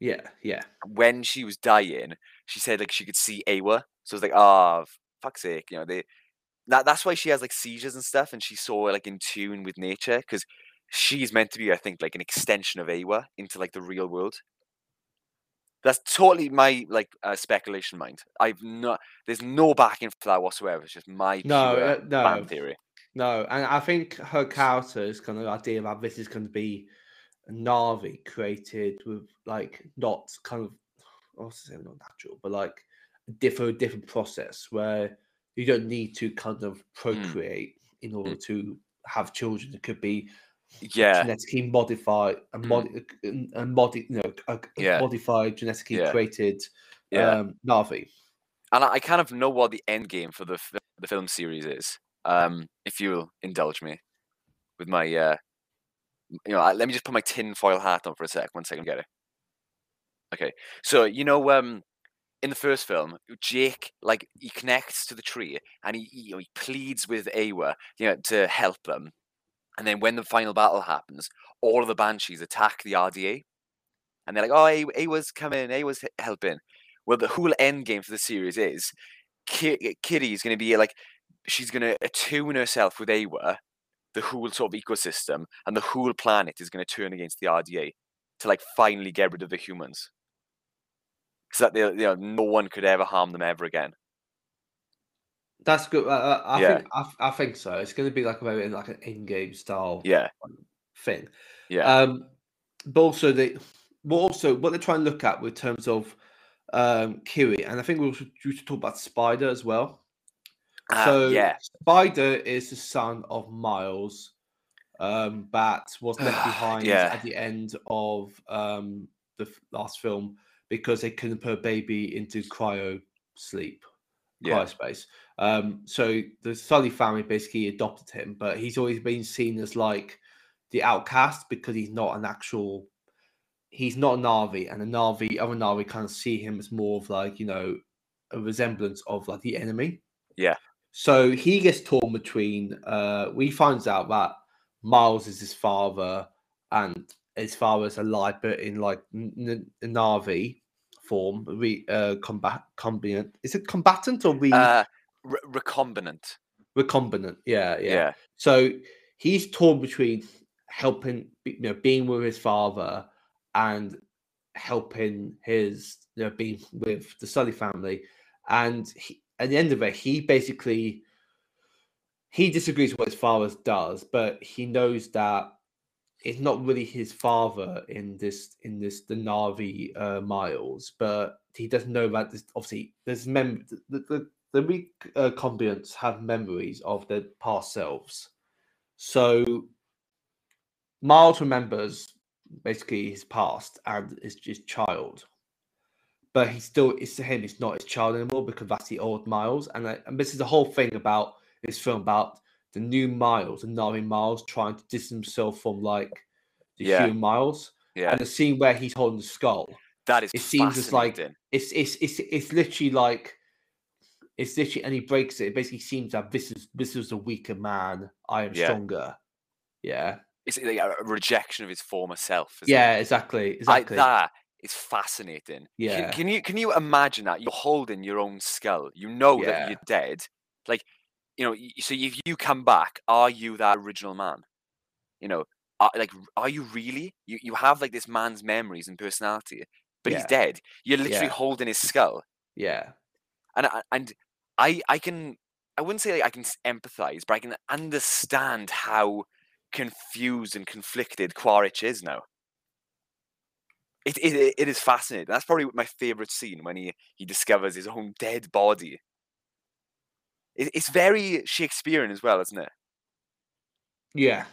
Yeah, yeah, when she was dying she said like she could see Eywa so it's like ah fuck's sake you know they that, that's why she has like seizures and stuff and she's so like in tune with nature because she's meant to be i think like an extension of Eywa into like the real world. That's totally my like uh, speculation mind. I've not there's no backing for that whatsoever. It's just my No, pure uh, no. fan theory. no, and I think her character is kind of the idea that this is going to be a Na'vi created with like not kind of, I was saying? Not natural, but like a different different process where you don't need to kind of procreate in order to have children. It could be yeah genetically modified, a, mod, a, modi, you know, a, Yeah. modified, genetically Yeah. created yeah um, Na'vi. and I, kind of know what the end game for the the film series is. Um, if you'll indulge me with my, uh, you know, I- let me just put my tin foil hat on for a sec. One second, get it. Okay, so you know, um, in the first film, Jake like he connects to the tree and he he, you know, he pleads with Eywa, you know, to help them. And then when the final battle happens, all of the banshees attack the RDA, and they're like, "Oh, Eywa- Eywa's coming, Eywa's he- helping." Well, the whole end game for the series is Ki- eh, Kiri is going to be like she's going to attune herself with Eywa, the whole sort of ecosystem, and the whole planet is going to turn against the RDA to like finally get rid of the humans, so that they, you know, no one could ever harm them ever again. That's good. Uh, uh, I Yeah. think I, I think so. It's going to be like a very like an in-game style Yeah, thing. yeah, Um, but also they, what also what they're trying to look at with terms of um Kiri, and I think we also we should talk about Spider as well. Ah, so yeah, Spider is the son of Miles, um, that was left behind Yeah. at the end of um the last film because they couldn't put a baby into cryo sleep, Yeah. cryo space. Um, so the Sully family basically adopted him, but he's always been seen as like the outcast because he's not an actual he's not a Na'vi, and the Na'vi other Na'vi kind of see him as more of like, you know, a resemblance of like the enemy. Yeah. So he gets torn between uh we finds out that Miles is his father and his a alive but in like n- n- Na'vi form, re uh combat combatant. Is it combatant or re uh, re- recombinant. recombinant? Yeah, yeah. Yeah, So he's torn between helping, you know, being with his father and helping his, you know, being with the Sully family. And he, at the end of it, he basically he disagrees with what his father does, but he knows that it's not really his father in this in this the Na'vi uh, Miles, but he doesn't know that this obviously there's mem the the, the recombinants have memories of their past selves. So Miles remembers basically his past and his, his child. But he still it's to him, it's not his child anymore because that's the old Miles. And, I, and this is the whole thing about this film about the new Miles, the Na'vi Miles trying to distance himself from like the Yeah. human Miles. yeah. And the scene where he's holding the skull, That is it seems as like- it's it's it's it's literally like it's literally and he breaks it. It basically seems that this is this is a weaker man. I am Yeah. stronger. Yeah. it's like a rejection of his former self. isn't it? Yeah, exactly. Exactly. that is fascinating. Can- Yeah. Can, you can you imagine that you're holding your own skull? You know Yeah. that you're dead. Like, you know. So if you come back, are you that original man? You know, are, like, are you really? You you have like this man's memories and personality, but he's dead. You're literally Yeah. holding his skull, yeah. and I- and I I can I wouldn't say like I can empathize, but I can understand how confused and conflicted Quaritch is now. It, it, it- it is fascinating. That's probably my favorite scene when he, he discovers his own dead body. It, it's very Shakespearean as well, isn't it? Yeah.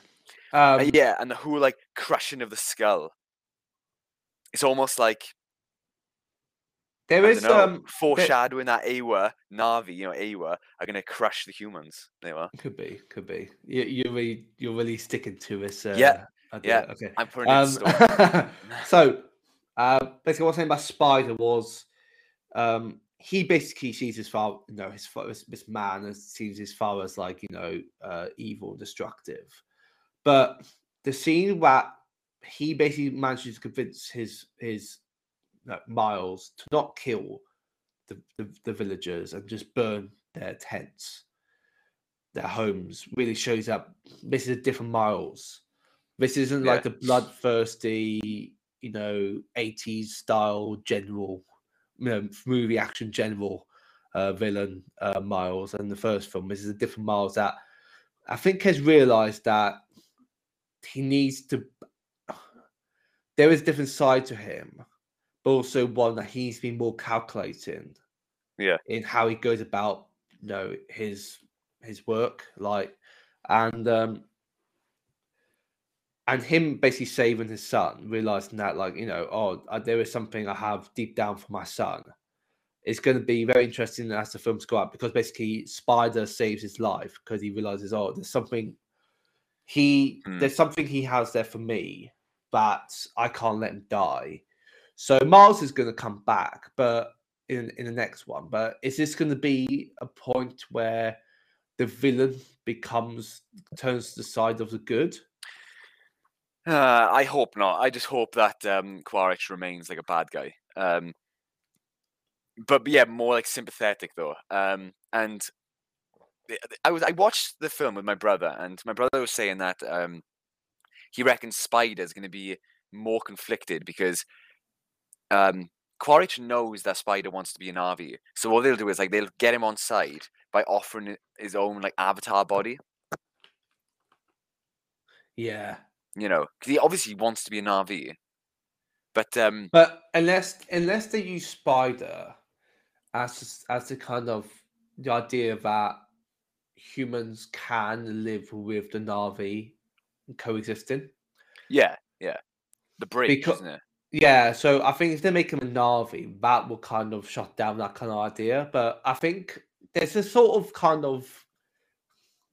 Uh, Um, yeah, and the whole like crushing of the skull. It's almost like there is dunno, um foreshadowing that Eywa Navi, you know, Eywa are gonna crush the humans. They are. could be, could be. You you're really you're really sticking to this. Uh, Yeah, idea. yeah. Okay. I'm putting Um, so, uh, basically, what I was saying about Spider was, um, he basically sees his father, you know, his father, this, this man, as sees his father as like, you know, uh, evil, destructive. But the scene that he basically manages to convince his his Miles to not kill the, the the villagers and just burn their tents, their homes, really shows up. This is a different Miles. This isn't Yeah. like the bloodthirsty, you know, 80s style general, you know, movie action general uh, villain uh, Miles. And the first film, this is a different Miles that I think has realized that he needs to. There is a different side to him, but also one that he's been more calculating. Yeah. In how he goes about, you know, his his work, like, and um, and him basically saving his son, realizing that, like, you know, oh, uh, there is something I have deep down for my son. It's going to be very interesting as the films go out because basically Spider saves his life because he realizes, oh, there's something he Hmm. there's something he has there for me that I can't let him die. So Miles is going to come back, but in in the next one. But is this going to be a point where the villain becomes turns to the side of the good? Uh, I hope not. I just hope that um, Quaritch remains like a bad guy. Um, but, yeah, more like sympathetic though. Um, and I was I watched the film with my brother, and my brother was saying that um, he reckons Spider's going to be more conflicted because um, Quaritch knows that Spider wants to be an Na'vi. So what they'll do is like they'll get him on side by offering his own like avatar body. Yeah. You know, because he obviously wants to be an Na'vi. But um, But unless unless they use Spider as as the kind of the idea that humans can live with the Na'vi coexisting. yeah, yeah, the bridge, Becau- isn't it? Yeah, so I think if they make him a Na'vi, that will kind of shut down that kind of idea. But I think there's a sort of kind of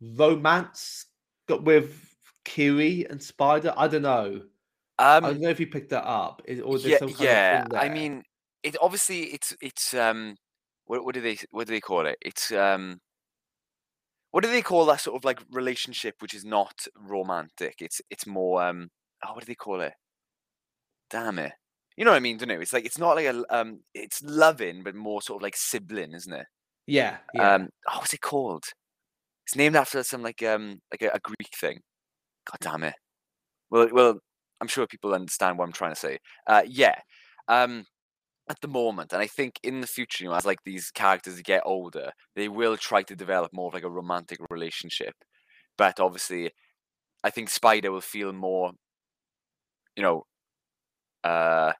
romance with Kiri and Spider. I don't know. I Um, don't know if you picked that up. Is, or yeah, yeah. I mean, it obviously it's it's um, what what do they what do they call it? It's um, what do they call that sort of like relationship which is not romantic? It's it's more um, oh, what do they call it? Damn it. You know what I mean, don't you? It's like it's not like a um, it's loving, but more sort of like sibling, isn't it? yeah, yeah. Um, oh, what's it called? It's named after some like um like a, a Greek thing. God damn it. Well, well, I'm sure people understand what I'm trying to say. Uh, yeah. Um, at the moment, and I think in the future, you know, as like these characters get older, they will try to develop more of like a romantic relationship. But obviously, I think Spider will feel more, you know, uh,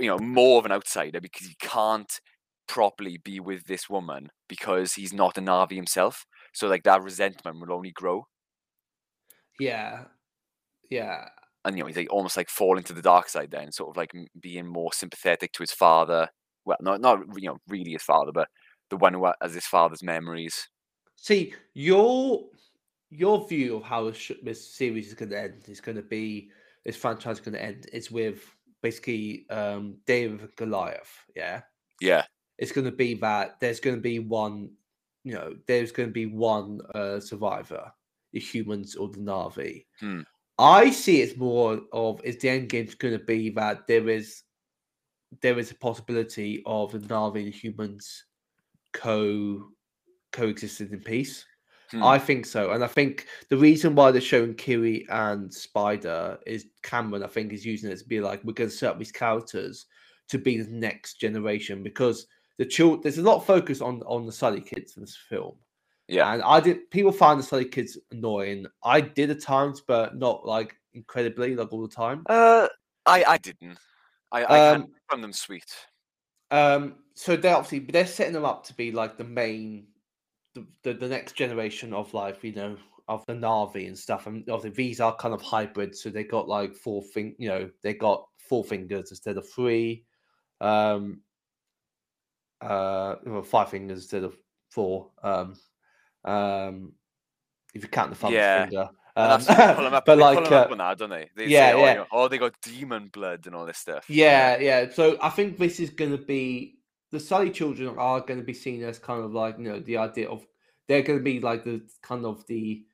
you know, more of an outsider because he can't properly be with this woman because he's not a Na'vi himself. So like that resentment will only grow, yeah. Yeah. and you know he's like almost like falling to the dark side then, sort of like being more sympathetic to his father. Well, not not you know really his father, but the one who has his father's memories. See, your your view of how this, this series is going to end is going to be this franchise is going to end is with basically um David and Goliath. Yeah, Yeah, it's going to be that there's going to be one, you know, there's going to be one uh, survivor, the humans or the Na'vi. Hmm. I see it's more of is the end game's going to be that there is there is a possibility of the Na'vi and humans co coexisting in peace. Hmm. I think so, and I think the reason why they're showing Kiri and Spider is Cameron. I think is using it to be like we're going to set up these characters to be the next generation because the child there's a lot of focus on on the Sully kids in this film, yeah, and I did people find the Sully kids annoying. I did at times, but not like incredibly like all the time. uh, I I didn't. I I Um, found them sweet. Um, so they're obviously they're setting them up to be like the main, the, the, the next generation of like you know of the Na'vi and stuff. And obviously these are kind of hybrids, so they got like four thing, you know, they got four fingers instead of three. Um, uh, well, five fingers instead of four. Um, um, if you count the thumb Yeah. finger. Um, that's what they pull 'em up. but like, pull 'em up uh, don't they? They yeah, say, oh, yeah. you know, oh, they got demon blood and all this stuff. Yeah, yeah. So I think this is going to be the Sully children are going to be seen as kind of like you know the idea of they're going to be like the kind of the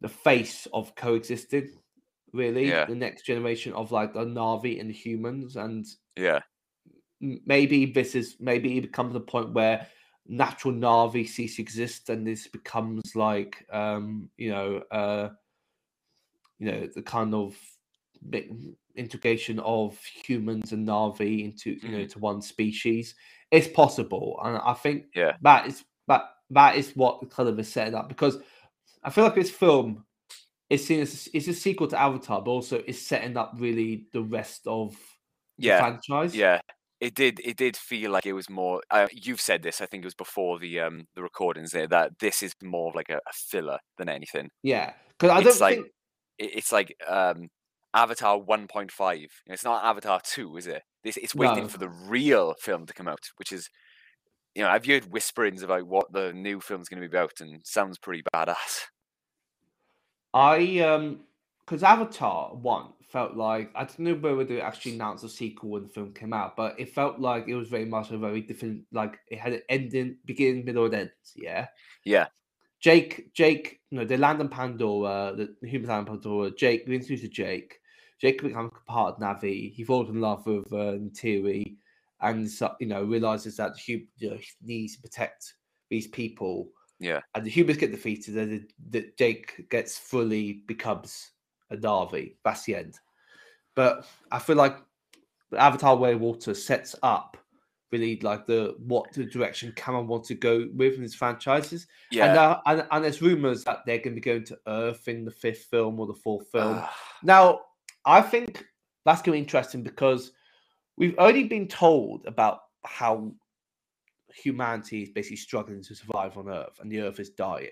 the face of coexisting, really. Yeah. The next generation of like the Na'vi and the humans, and yeah, maybe this is maybe it becomes a point where natural Na'vi cease to exist, and this becomes like um you know uh you know the kind of integration of humans and Na'vi into you know Mhm. to one species. It's possible, and I think Yeah. that is that that is what kind of is setting up because I feel like this film is seen as it's a sequel to Avatar, but also is setting up really the rest of the franchise. yeah. It did. It did feel like it was more. Uh, you've said this. I think it was before the um the recordings there that this is more of like a, a filler than anything. yeah. Because I It's don't like- think It, it's like um Avatar 1.5. It's not Avatar 2, is it? This it's waiting No. for the real film to come out, which is. You know, I've heard whisperings about what the new film's going to be about, and sounds pretty badass. I um because Avatar one felt like I don't know whether they actually announced a sequel when the film came out, but it felt like it was very much a very different like it had an ending, beginning, middle, and end. Yeah. Yeah. Jake, Jake, no, they land on Pandora, the, the humans land on Pandora. Jake, we introduce Jake. Jake becomes part of Na'vi. He falls in love with uh, and you know realizes that he, you know, he needs to protect these people. Yeah. And the humans get defeated, and the, the Jake gets fully becomes a Na'vi. That's the end. But I feel like the Avatar Way of Water sets up really like the what the direction Cameron wants to go with in his franchises. Yeah. And, uh, and and there's rumors that they're going to be going to Earth in the fifth film or the fourth film. Now, I think that's going to be interesting because we've already been told about how humanity is basically struggling to survive on Earth and the Earth is dying.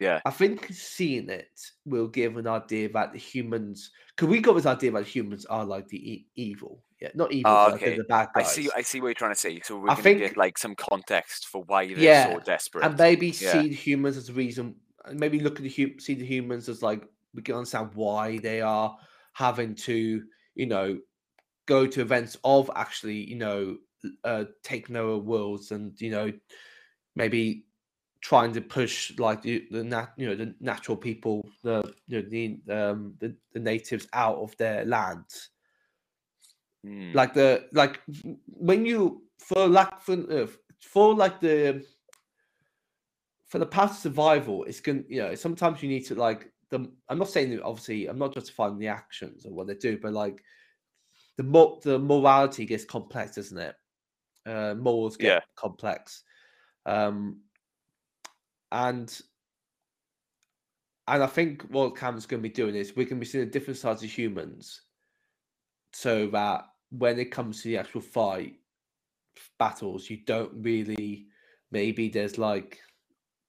Yeah. I think seeing it will give an idea that the humans, because we got this idea that humans are like the e- evil. Yeah, not evil, Oh, but okay. the bad guys. I see. I see what you're trying to say. So we're I gonna think- get like some context for why they're Yeah, so desperate. and maybe Yeah. see the humans as a reason and maybe look at the hum- see the humans as like we can understand why they are having to you know go to events of actually you know uh taking over worlds and you know maybe trying to push like the, the nat you know the natural people the you know the um the, the natives out of their lands. Mm, like the like when you for lack for uh, for like the for the path to survival it's going you know sometimes you need to like the i'm not saying that obviously i'm not justifying the actions or what they do but like the mo- the morality gets complex isn't it? Uh morals get Yeah. complex. Um and and i think what cam's going to be doing is we're going to be seeing different sides of humans so that when it comes to the actual fight battles, you don't really maybe there's like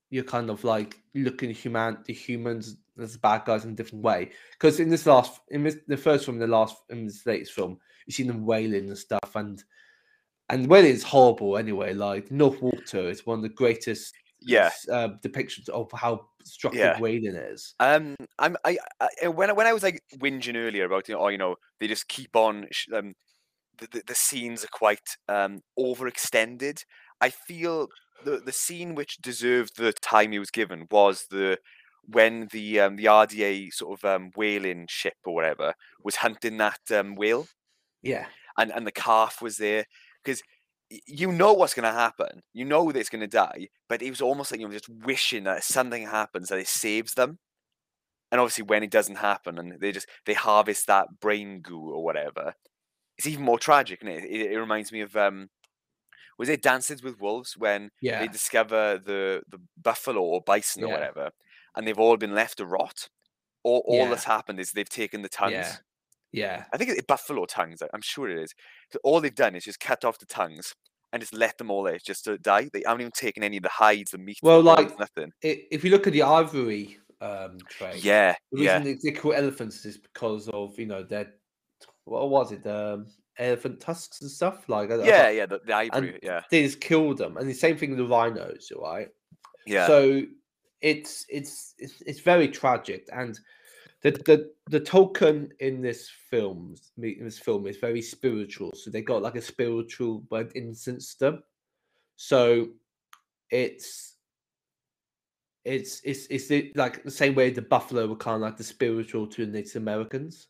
you're kind of like looking human the humans as bad guys in a different way. Because in this last in this, the first film, the last in this latest film, you see them whaling and stuff, and and whaling is horrible anyway. Like North Water is one of the greatest yeah. uh, depictions of how structured Yeah. whaling is. Um, I'm I, I when I, when I was like whinging earlier about you know, oh, you know they just keep on sh- um, the, the the scenes are quite um overextended. I feel the the scene which deserved the time he was given was the when the um the RDA sort of um whaling ship or whatever was hunting that um whale Yeah, and and the calf was there because you know what's going to happen. You know that it's going to die, but it was almost like you know just wishing that something happens that it saves them. And obviously, when it doesn't happen, and they just they harvest that brain goo or whatever, it's even more tragic. And it? It, it reminds me of um, was it Dances with Wolves when yeah, they discover the the buffalo or bison or whatever, and they've all been left to rot. All all Yeah. that's happened is they've taken the tongues. Yeah. I think it's buffalo tongues. I'm sure it is. So all they've done is just cut off the tongues and just let them all there just to die. They haven't even taken any of the hides, the meat, Well, like, nothing. i- if you look at the ivory um trade, Yeah, the reason they, they call elephants is because of you know their what was it um elephant tusks and stuff like yeah, thought yeah. The, the ivory. yeah, they just killed them and the same thing with the rhinos right yeah, so it's it's it's, it's very tragic and the, the the tulkun in this film in this film is very spiritual so they got like a spiritual but to them so it's it's it's it's the, like the same way the buffalo were kind of like the spiritual to the Native Americans,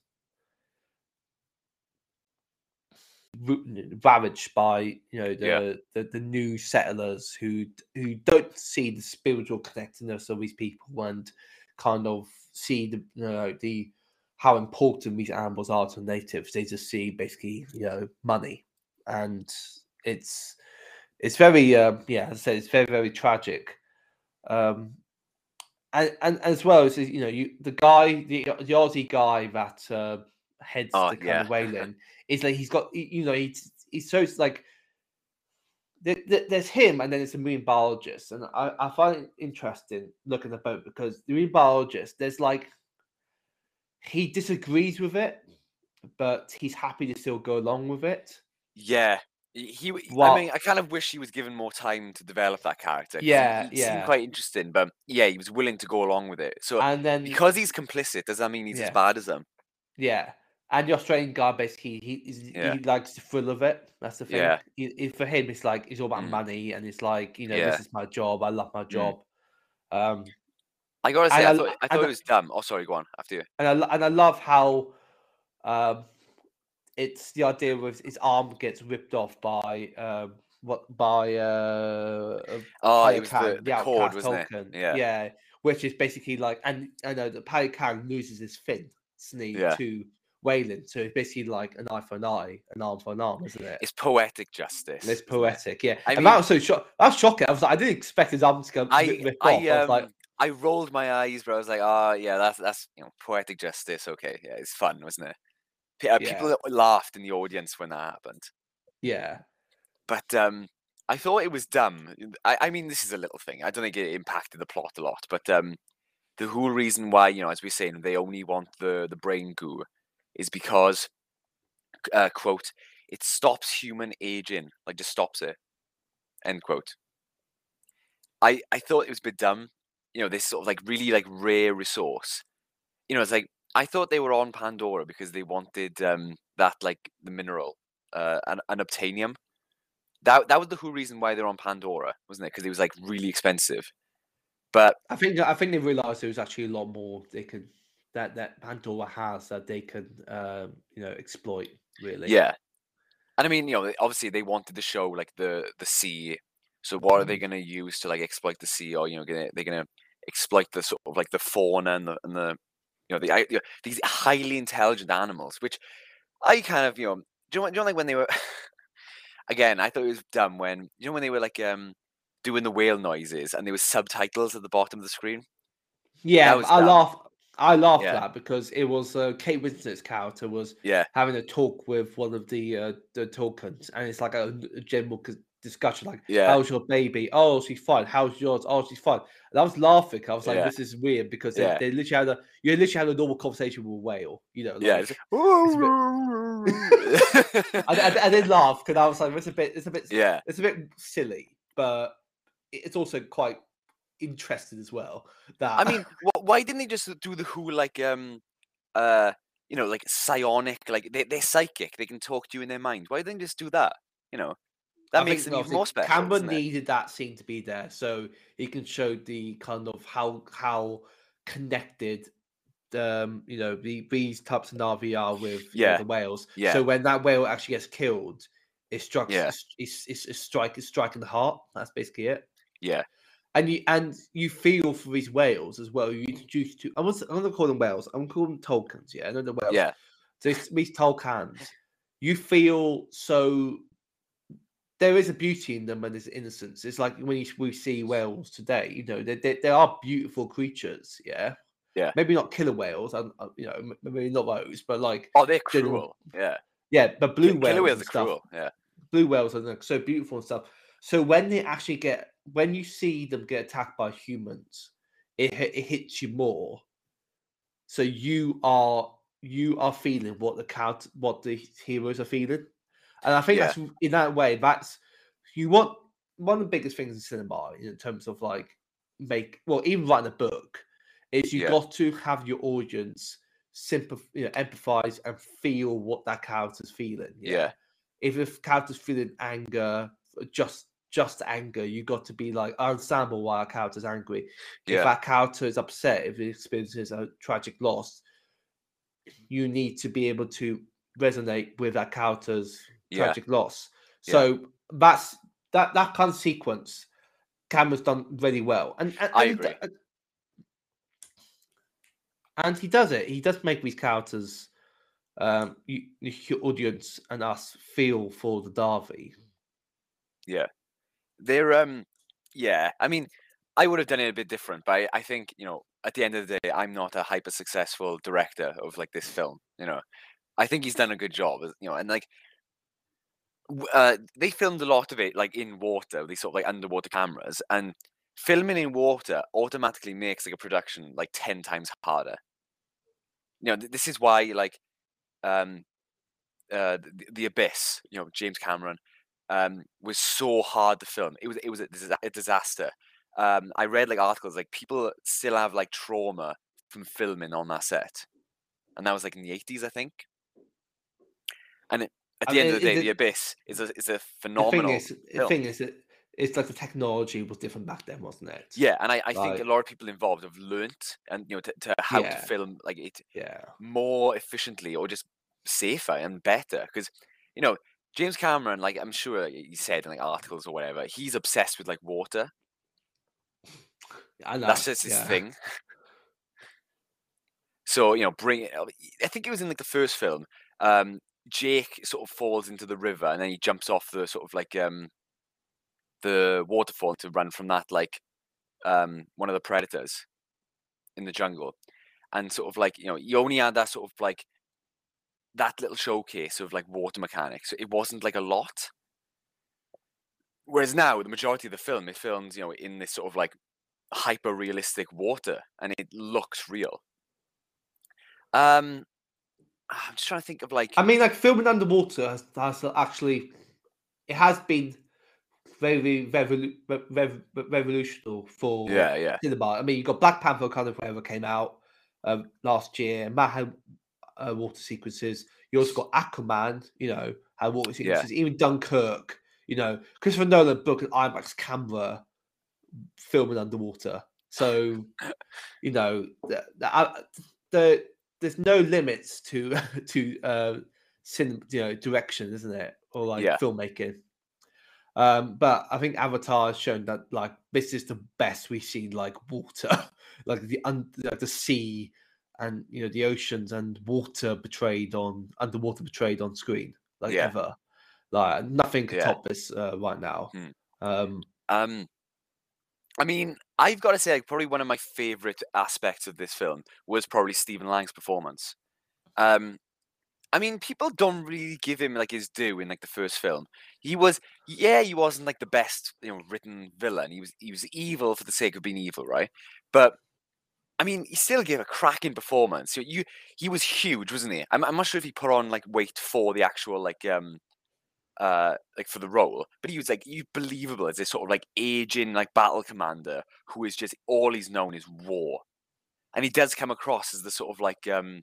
ravaged by you know the, Yeah. the the new settlers who who don't see the spiritual connectedness of these people and kind of see the you know the how important these animals are to natives. They just see basically you know money, and it's it's very um, yeah as I said it's very very tragic um and and as well as you know you the guy the the Aussie guy that uh, heads Oh, the kind yeah. of whaling is like he's got you know he's he's so like there's him and then it's a marine biologist and I, I find it interesting looking at the boat because the marine biologist there's like he disagrees with it but he's happy to still go along with it yeah. He, Well- I mean, I kind of wish he was given more time to develop that character Yeah, he, yeah. seemed quite interesting, but yeah, he was willing to go along with it. So and then because he's complicit, does that mean he's as bad as them? Yeah, and the Australian guy basically he Yeah. he likes the thrill of it. That's the thing. Yeah. He- he- for him, it's like it's all about Mm. money, and it's like you know Yeah. this is my job. I love my job. Um, I gotta say, I, I thought I thought I- it was dumb. Oh, sorry, go on after you. and I and I love how um, it's the idea with his arm gets ripped off by um, what by uh Oh, it was Kang, the, the cord, wasn't tulkun. it? Yeah. yeah, which is basically like, and I know that Payakan loses his fin sneak Yeah. to Wayland, so it's basically like an eye for an eye, an arm for an arm, isn't it? It's poetic justice. And It's poetic, yeah. I and mean- that was so shock. I was shocked. I was like, I didn't expect his arm to come. I, rip off. I, I was like, um, I rolled my eyes, but I was like, oh yeah, that's that's you know poetic justice. Okay, yeah, it's fun, wasn't it? Uh, Yeah. People laughed in the audience when that happened, yeah, but um, I thought it was dumb. I, I mean, this is a little thing. I don't think it impacted the plot a lot, but um, the whole reason why you know, as we are saying, they only want the the brain goo is because, uh, quote, it stops human aging, like just stops it, end quote. I I thought it was a bit dumb, you know, this sort of like really like rare resource. You know, it's like I thought they were on Pandora because they wanted um that like the mineral, uh, an, an obtainium. That that was the whole reason why they're on Pandora, wasn't it? Because it was like really expensive. But I think I think they realized there was actually a lot more they could that that Pandora has that they can um, you know exploit really. Yeah. And I mean, you know, obviously they wanted to show like the the sea. So what are they Mm-hmm. going to use to like exploit the sea, or you know, gonna, they're going to exploit the sort of like the fauna and the and the you know the you know, these highly intelligent animals, which I kind of you know, do you know, do you know like when they were again? I thought it was dumb when you know when they were like um doing the whale noises and there was subtitles at the bottom of the screen. Yeah, I dumb. laugh. I laughed Yeah. at that because it was uh, Kate Winslet's character was Yeah, having a talk with one of the uh, the tulkuns, and it's like a, a general discussion, like, Yeah. "How's your baby? Oh, she's fine. How's yours? Oh, she's fine." And I was laughing. I was like, Yeah. "This is weird," because they, they literally had a you literally had a normal conversation with a whale, you know? yeah. like- it's I, I, I did laugh because I was like, "It's a bit, it's a bit, yeah. it's a bit silly, but it's also quite interesting as well." That I mean, wh- why didn't they just do the who like um uh you know like psionic like they they're psychic they can talk to you in their mind. Why didn't they just do that? You know, that I makes them even more special. Cameron needed that scene to be there so he can show the kind of how how connected um you know the these types of Na'vi are with you know, Yeah, the whales. yeah. So when that whale actually gets killed, it strikes Yeah. it's, it's, it's, it's strike it's striking the heart. That's basically it. Yeah, And you and you feel for these whales as well. You introduce to I was I'm gonna call them whales. I'm gonna call them tulkuns, yeah. I know the whales. yeah, So it's- these tulkuns, you feel so. There is a beauty in them and there's innocence. It's like when you, we see whales today. You know, they, they, they are beautiful creatures. Yeah. Yeah. Maybe not killer whales. and uh, you know, maybe not those, but like Oh, they're General- cruel. Yeah, yeah, but blue Ki- whales, killer whales are stuff, cruel. Yeah, blue whales are so beautiful and stuff. So when they actually get, when you see them get attacked by humans, it it hits you more. So you are you are feeling what the count what the heroes are feeling, and I think Yeah. that's in that way that's you want one of the biggest things in cinema in terms of like make well even writing a book is you Yeah. got to have your audience sympath you know empathize and feel what that character's feeling Yeah. if a character's feeling anger just just anger you got to be like i understand why a character's angry if Yeah. that character is upset if he experiences a tragic loss you need to be able to resonate with that character's Yeah. tragic loss Yeah. so that's that that kind of sequence Cameron's done really well and, and I and he agree. and he does it he does make these characters um you, your audience and us feel for the Darby. yeah. They're um, yeah. I mean, I would have done it a bit different, but I, I think you know, at the end of the day, I'm not a hyper successful director of like this film. You know, I think he's done a good job. You know, and like. Uh, they filmed a lot of it like in water, these sort of like underwater cameras, and filming in water automatically makes like a production like ten times harder. You know, th- this is why like, um, uh, the, the abyss. You know, James Cameron, um, was so hard to film. It was it was a, a disaster. Um, I read like articles like people still have like trauma from filming on that set, and that was like in the eighties, I think. And it, at I the end of the day, is the abyss is a is a The thing phenomenal. is, the thing is that it's like the technology was different back then, wasn't it? Yeah, and I, I think a lot of people involved have learnt and you know to, to how Yeah. to film like it yeah. more efficiently or just safer and better because you know James Cameron, like I'm sure he said in like articles or whatever, he's obsessed with like water. I know. That's just his yeah. thing. So you know, bring it. I think it was in like the first film. Um, Jake sort of falls into the river and then he jumps off the sort of like um the waterfall to run from that like um one of the predators in the jungle, and sort of like you know he only had that sort of like that little showcase of like water mechanics. It wasn't like a lot. Whereas now the majority of the film it films, you know, in this sort of like hyper realistic water and it looks real. Um I'm just trying to think of like I mean, like filming underwater has, has actually, it has been very revolu- rev- revolutionary for Yeah, yeah. cinema. I mean, you got Black Panther kind of whatever came out um, last year, had uh, water sequences. You also got Aquaman, you know, had water Yeah. sequences. Even Dunkirk, you know, Christopher Nolan booked an IMAX camera filming underwater. So, you know, the, the, uh, the there's no limits to to uh, cinema, you know, direction, isn't it, or like Yeah. filmmaking. Um, but I think Avatar has shown that like this is the best we've seen like water, like the un- like the sea and you know the oceans and water portrayed on underwater portrayed on screen like Yeah. ever. Like nothing can Yeah. top this uh, right now. Hmm. Um, Um, I mean, I've got to say, like, probably one of my favorite aspects of this film was probably Stephen Lang's performance. Um, I mean, people don't really give him like his due in like the first film. He was, yeah, he wasn't like the best, you know, written villain. He was, he was evil for the sake of being evil, right? But I mean, he still gave a cracking performance. You, you he was huge, wasn't he? I'm, I'm not sure if he put on like weight for the actual like um uh like for the role but he was like you believable as this sort of like aging like battle commander who is just all he's known is war and he does come across as the sort of like um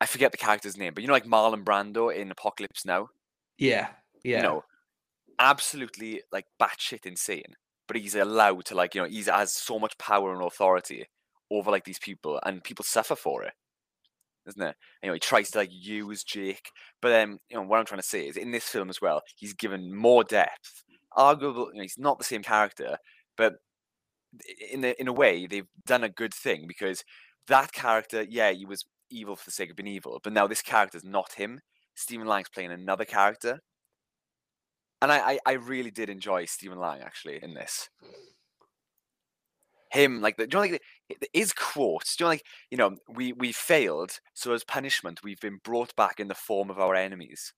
i forget the character's name but you know like marlon brando in apocalypse now yeah, yeah, you know absolutely like batshit insane but he's allowed to like you know he's has so much power and authority over like these people and people suffer for it isn't it? Know he tries to like use jake but then you know what i'm trying to say is in this film as well he's given more depth. Arguably you know, he's not the same character but in a, in a way they've done a good thing because that character yeah he was evil for the sake of being evil but now this character's not him. Stephen lang's playing another character. And I, I, I really did enjoy Stephen Lang actually in this. Him like the, do you know like the, the- his quotes? Do you know like you know we we failed, so as punishment we've been brought back in the form of our enemies.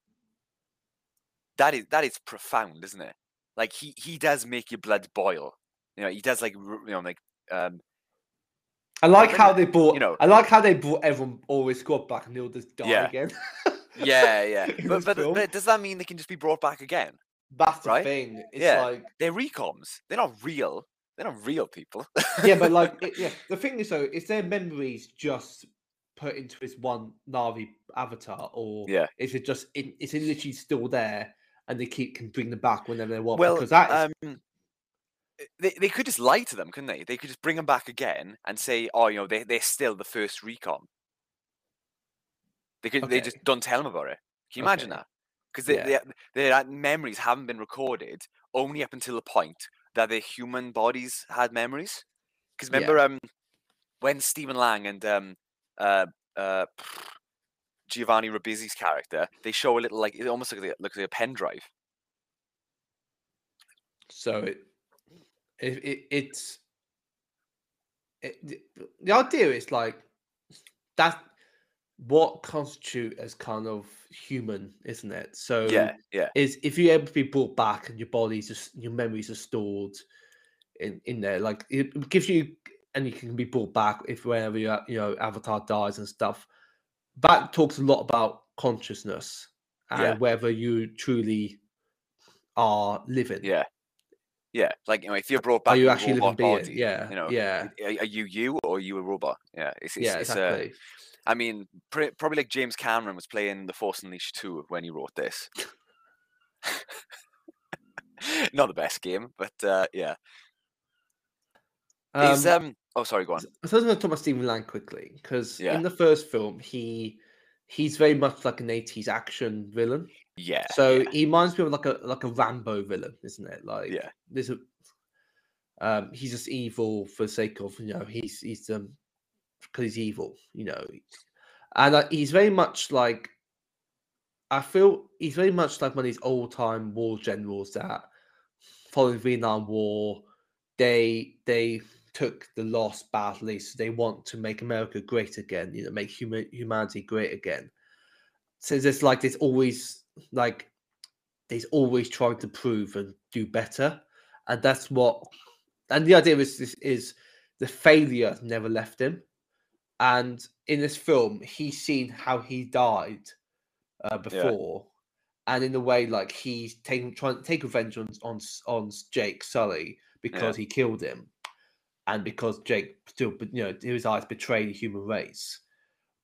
That is that is profound, isn't it? Like he he does make your blood boil. You know he does like you know like um I like how they brought. You know- I like how they brought everyone always squad back and they'll just die Yeah. again. yeah yeah. But, but but does that mean they can just be brought back again? That's the Right? thing. It's Yeah. like They're recoms. They're not real. They're not real people. yeah, but like it, yeah, the thing is though, is their memories just put into this one Na'vi avatar, or Yeah. is it just it, is it literally still there and they keep can bring them back whenever they want? Well, because that is um, they, they could just lie to them, couldn't they? They could just bring them back again and say, oh, you know, they, they're still the first recon. They could they just don't tell them about it. Can you imagine Okay. that? Because they, Yeah. their memories haven't been recorded only up until the point that their human bodies had memories. Because Yeah. remember, um, when Stephen Lang and um, uh, uh, Giovanni Ribisi's character, they show a little like it almost looks like, looks like a pen drive. so it, it, it it's it, the- the idea is like that what constitute as kind of human, isn't it? So Yeah, yeah. is if you're able to be brought back and your body's just your memories are stored in in there, like it gives you and you can be brought back if whenever you you know Avatar dies and stuff. That talks a lot about consciousness and Yeah. whether you truly are living. Yeah. Yeah. Like, you know, if you're brought back Are you actually living robot being? body, Yeah. you know, yeah. are, you you or are you a robot? Yeah. It's, it's, Yeah, it's, exactly. Uh, I mean, pr- probably like James Cameron was playing The Force Unleashed 2 when he wrote this. Not the best game, but uh, yeah. He's, Um, um, oh, sorry, go on. So I was going to talk about Stephen Lang quickly because Yeah. in the first film he he's very much like an 80s action villain. Yeah. So yeah, he reminds me of like a like a Rambo villain, isn't it? Like Yeah. there's a um he's just evil for the sake of you know he's he's um because he's evil, you know, and uh, he's very much like I feel he's very much like one of these old time war generals that following Vietnam War, they they took the lost battle, so they want to make America great again, you know, make human humanity great again. So there's like there's always like he's always trying to prove and do better, and that's what. And the idea is is, is the failure never left him, and in this film he's seen how he died uh, before, and in a way like he's taking trying to take revenge on on, on Jake Sully because he killed him, and because Jake still you know his eyes betrayed the human race,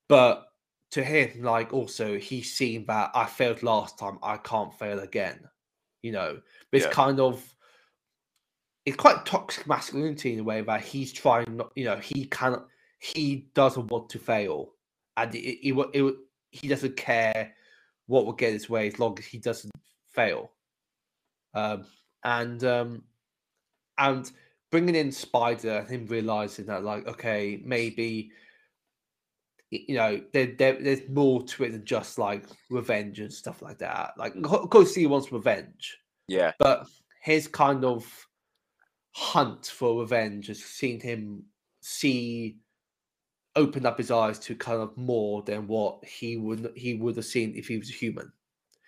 but to him like also he's seen that I failed last time I can't fail again, you know. But it's Yeah. kind of it's quite toxic masculinity in a way that he's trying not you know he cannot he doesn't want to fail. And it, it, it, he doesn't care what will get his way as long as he doesn't fail. Um and um and bringing in spider and him realizing that like okay maybe you know there, there there's more to it than just like revenge and stuff like that. Like of course he wants revenge. Yeah, but his kind of hunt for revenge has seen him see open up his eyes to kind of more than what he would he would have seen if he was a human.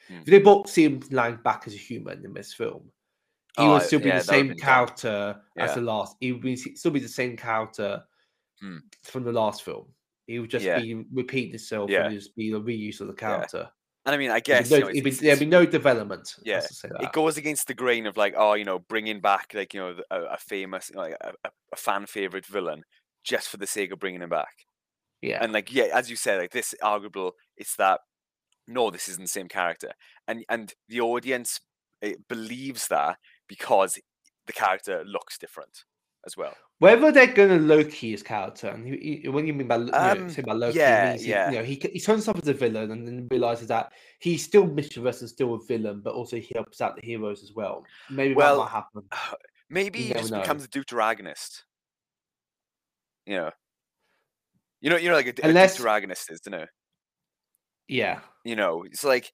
Hmm. If they both see him lying back as a human in this film, he Oh, would still be yeah, the same character as the last. He would be, still be the same character Hmm. from the last film. He would just Yeah. be repeating himself Yeah. and just be a reuse of the character. and I mean, I There'd guess be you know, it's- there'd be no development. Yeah, let's say that. it goes against the grain of like, oh, you know, bringing back like you know a, a famous, you know, like a- a fan favorite villain just for the sake of bringing him back. yeah. And like, yeah, as you said, like this arguable, it's that no, this isn't the same character, and and the audience eh, believes that because the character looks different as well. Whether they're going to Loki his character, and he, he- when you mean by you know, Um, by Loki, yeah, means he, yeah. you know, he he turns himself as a villain, and then realizes that he's still mischievous and still a villain, but also he helps out the heroes as well. Maybe Well, that might happen. Maybe he just know. becomes a deuteragonist. You know, you know, you know, like a, Unless- deuteragonist is, you know. Yeah, you know it's like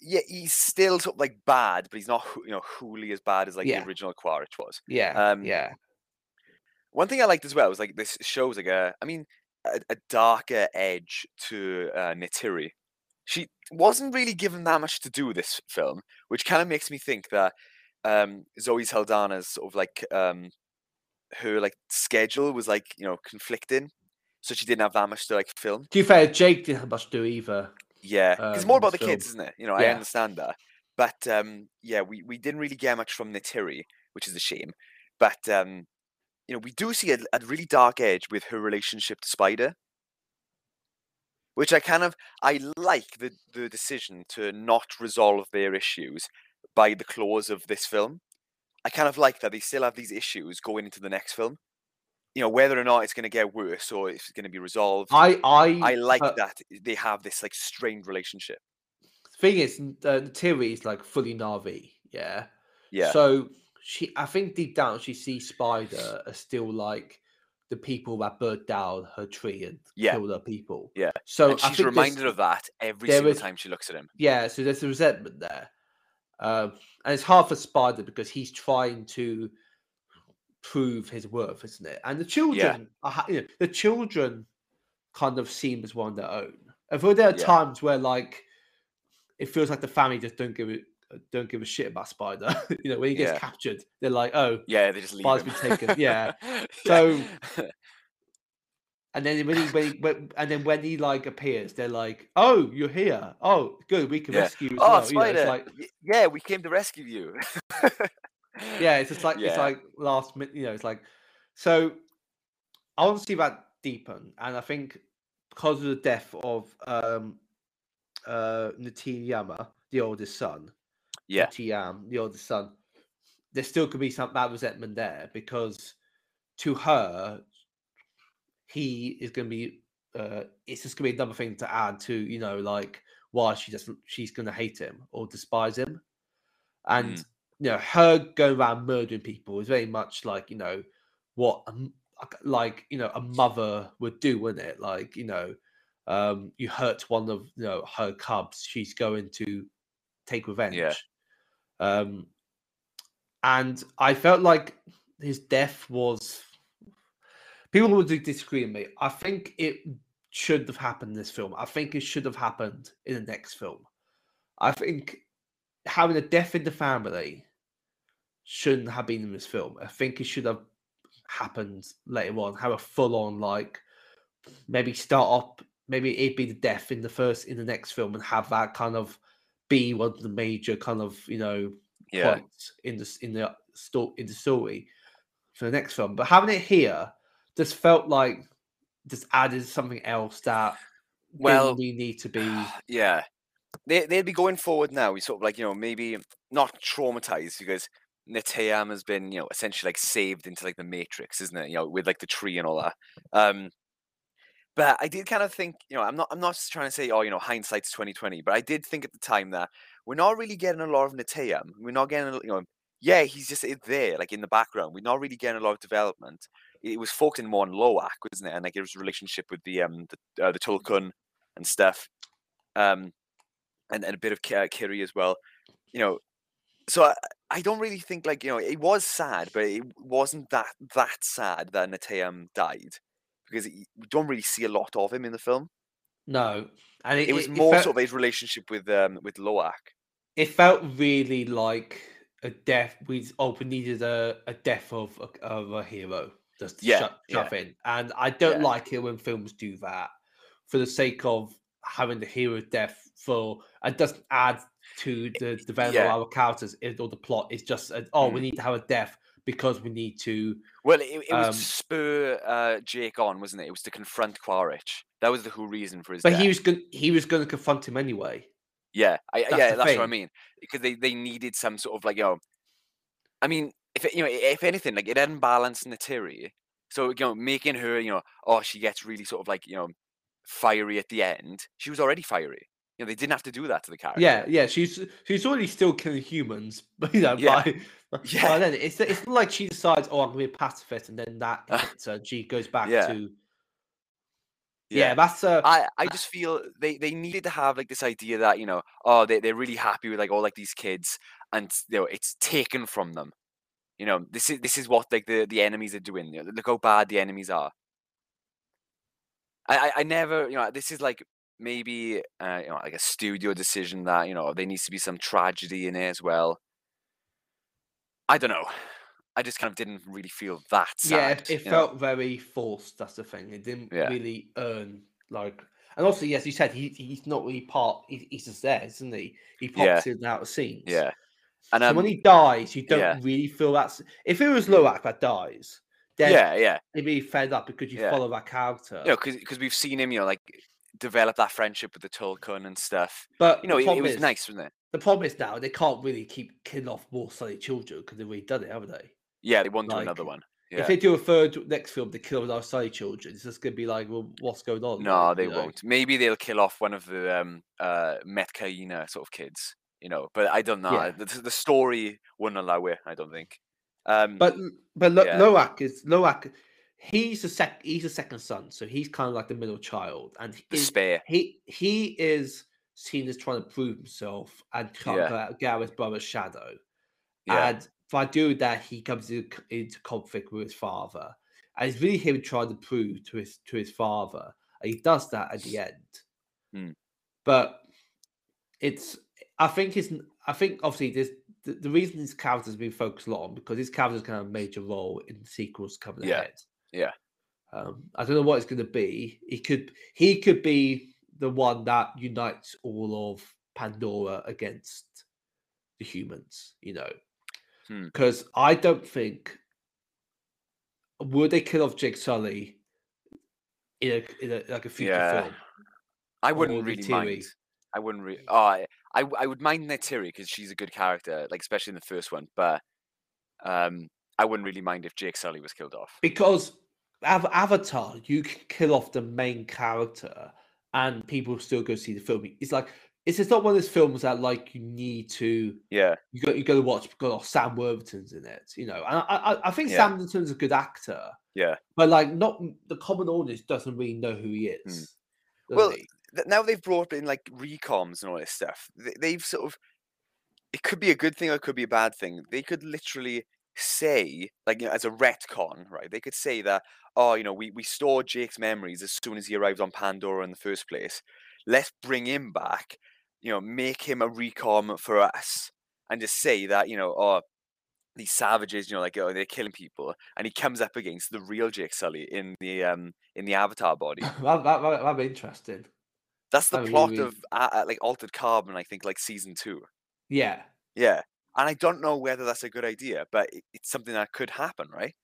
yeah he's still sort of like bad but he's not you know wholly as bad as like Yeah. the original quaritch was yeah, Um, yeah, one thing i liked as well was like this shows like a i mean a, a darker edge to uh, Neytiri. she wasn't really given that much to do with this film which kind of makes me think that um zoe saldana's sort of like um her like schedule was like you know conflicting so she didn't have that much to like film To be fair, Jake didn't have much to do either. Yeah, it's um, more about the this kids, isn't it? You know, I understand that, but um, yeah, we, we didn't really get much from Neytiri, which is a shame. But um, you know, we do see a, a really dark edge with her relationship to Spider, which I kind of I like the the decision to not resolve their issues by the close of this film. I kind of like that they still have these issues going into the next film. You know, whether or not it's going to get worse or if it's going to be resolved. I, I, I like uh, that they have this like strained relationship. Thing is, uh, Tiri is like fully Na'vi. Yeah, Yeah. So she, I think deep down, she sees Spider as still like the people that burnt down her tree and Yeah. killed her people. Yeah. So and she's reminded of that every single is- time she looks at him. Yeah, so there's a resentment there, um, and it's hard for Spider because he's trying to prove his worth, isn't it? And the children, are, you know, the children, kind of seem as one of their own. Although there are Yeah. times where like it feels like the family just don't give it don't give a shit about Spider. you know, when he gets Yeah. captured, they're like, oh. Yeah, they just leave Spider's him. been taken, yeah. Yeah. So- And then when he, when he when, and then when he like appears, they're like, "Oh, you're here. Oh, good. We can Yeah. rescue you." As oh, well. You know, like, yeah, we came to rescue you. yeah, it's just like it's like last minute. You know, it's like so. I want to see that deepen, and I think because of the death of um uh Neteyam, the oldest son, Yeah. Neteyam, the oldest son, there still could be some bad resentment there because to her, he is going to be. Uh, it's just going to be another thing to add to you know like why she doesn't she's gonna hate him or despise him. And Mm. you know, her going around murdering people is very much like, you know, what a like, you know, a mother would do, wouldn't it? Like, you know, um, you hurt one of you know her cubs, she's going to take revenge. Yeah. Um and I felt like his death was people would disagree with me. I think it should have happened in this film. I think it should have happened in the next film. I think having a death in the family shouldn't have been in this film. I think it should have happened later on. Have a full on like maybe start up maybe it'd be the death in the first in the next film and have that kind of be one of the major kind of you know Yeah. points in the in the story in the story for the next film. But having it here just felt like just added something else that Well, didn't need to be. yeah, they they'd be going forward now. We sort of like you know maybe not traumatized because Neteyam has been you know essentially like saved into like the Matrix, isn't it? You know, with like the tree and all that. Um, but I did kind of think you know I'm not I'm not just trying to say oh you know hindsight's twenty twenty, but I did think at the time that we're not really getting a lot of Neteyam. We're not getting a- you know yeah he's just there like in the background. We're not really getting a lot of development. It was focusing more on Loak, wasn't it? And like his relationship with the um the uh, the Tulkun and stuff. Um, and, and a bit of uh, Kiri as well. You know, so I, I don't really think like you know it was sad, but it wasn't that that sad that Neteyam died because it, we don't really see a lot of him in the film. No, and it, It was it more felt, sort of his relationship with um with Loak. it felt really like a death. We oh, we needed a, a death of a, of a hero just to Yeah, shut, yeah. shove in, and I don't Yeah. like it when films do that for the sake of having the hero death for it doesn't add to the development Yeah. of our characters or the plot. It's just oh, we Mm. need to have a death because we need to. Well, it, it was Um, to spur uh, Jake on, wasn't it? It was to confront Quaritch. That was the whole reason for his But death. he was going. He was going to confront him anyway. Yeah, I, That's yeah, that's what I mean. Because they, they needed some sort of like, you know, I mean, if it, you know, if anything, like it hadn't balanced Neytiri, so you know, making her, you know, oh, she gets really sort of like, you know, fiery at the end. She was already fiery. You know, they didn't have to do that to the character. Yeah, yeah. She's she's already still killing humans, but you know, Yeah. by, by Yeah. then it's it's not like she decides, oh, I'm gonna be a pacifist, and then that hits her, she goes back Yeah. to yeah. That's uh, I, I just feel they, they needed to have like this idea that you know oh they, they're really happy with like all like these kids and you know it's taken from them you know this is this is what like the, the enemies are doing you know, look how bad the enemies are I, I I never you know this is like maybe uh, you know like a studio decision that you know there needs to be some tragedy in it as well I don't know I just kind of didn't really feel that yeah. sad It, it you know? felt very forced. That's the thing. It didn't Yeah. really earn like, and also yes, you said he he's not really part. He, he's just there, isn't he? He Yeah. pops in and out of scenes. yeah and So um, when he dies, you don't yeah. really feel that. If it was Loak that dies, then yeah yeah you'd be fed up because you Yeah. follow that character. you know, because we've seen him, you know, like develop that friendship with the Tulkun and stuff. but You know, it, it was is- nice, wasn't it? The problem is now they can't really keep killing off more Sully children because they've already done it, haven't they? Yeah, they won't do another Like, one. If they do a third next film, they kill off Sully children. It's just gonna be like, well, what's going on? No, they you know? won't. Maybe they'll kill off one of the um uh Metkayina sort of kids, you know. But I don't know. Yeah. The, the story wouldn't allow it. I don't think. Um, But but Lo- Yeah. Loak is Loak. He's the sec. He's the second son, so he's kind of like the middle child, and the is- spare. he he is seen as trying to prove himself and try Yeah. to get- get out of his brother's shadow. Yeah. And by doing that, he comes into, into conflict with his father, and it's really him trying to prove to his to his father, and he does that at the end. Hmm. But it's, I think it's, I think obviously this the, the reason his character's been focused a lot on because his character's kind of a major role in the sequels coming Yeah, ahead. yeah. Um, I don't know what it's going to be. He could he could be the one that unites all of Pandora against the humans. You know, Hmm. because I don't think would they kill off Jake Sully in a, in a like a future Yeah. film. I wouldn't really mind. I wouldn't really. Oh, I, I, I would mind Neytiri because she's a good character, like especially in the first one. But um, I wouldn't really mind if Jake Sully was killed off. Because Av- Avatar, you can kill off the main character and people still go see the film. It's like it's just not one of those films that like you need to Yeah, you got you got to watch because oh, Sam Worthington's in it, you know. And I I, I think Yeah. Sam Worthington's a good actor, yeah. but like not the common audience doesn't really know who he is. does Hmm. Well? Now they've brought in like recoms and all this stuff. They've sort of. It could be a good thing or it could be a bad thing. They could literally say, like, you know, as a retcon, right? They could say that, oh, you know, we we stored Jake's memories as soon as he arrived on Pandora in the first place. Let's bring him back. You know, make him a recom for us, and just say that, you know, oh, these savages, you know, like oh, they're killing people, and he comes up against the real Jake Sully in the um in the Avatar body. that, that, that'd be interesting. That's the plot of uh, uh, like Altered Carbon, I think, like season two. Yeah, Yeah, and I don't know whether that's a good idea, but it, it's something that could happen, right?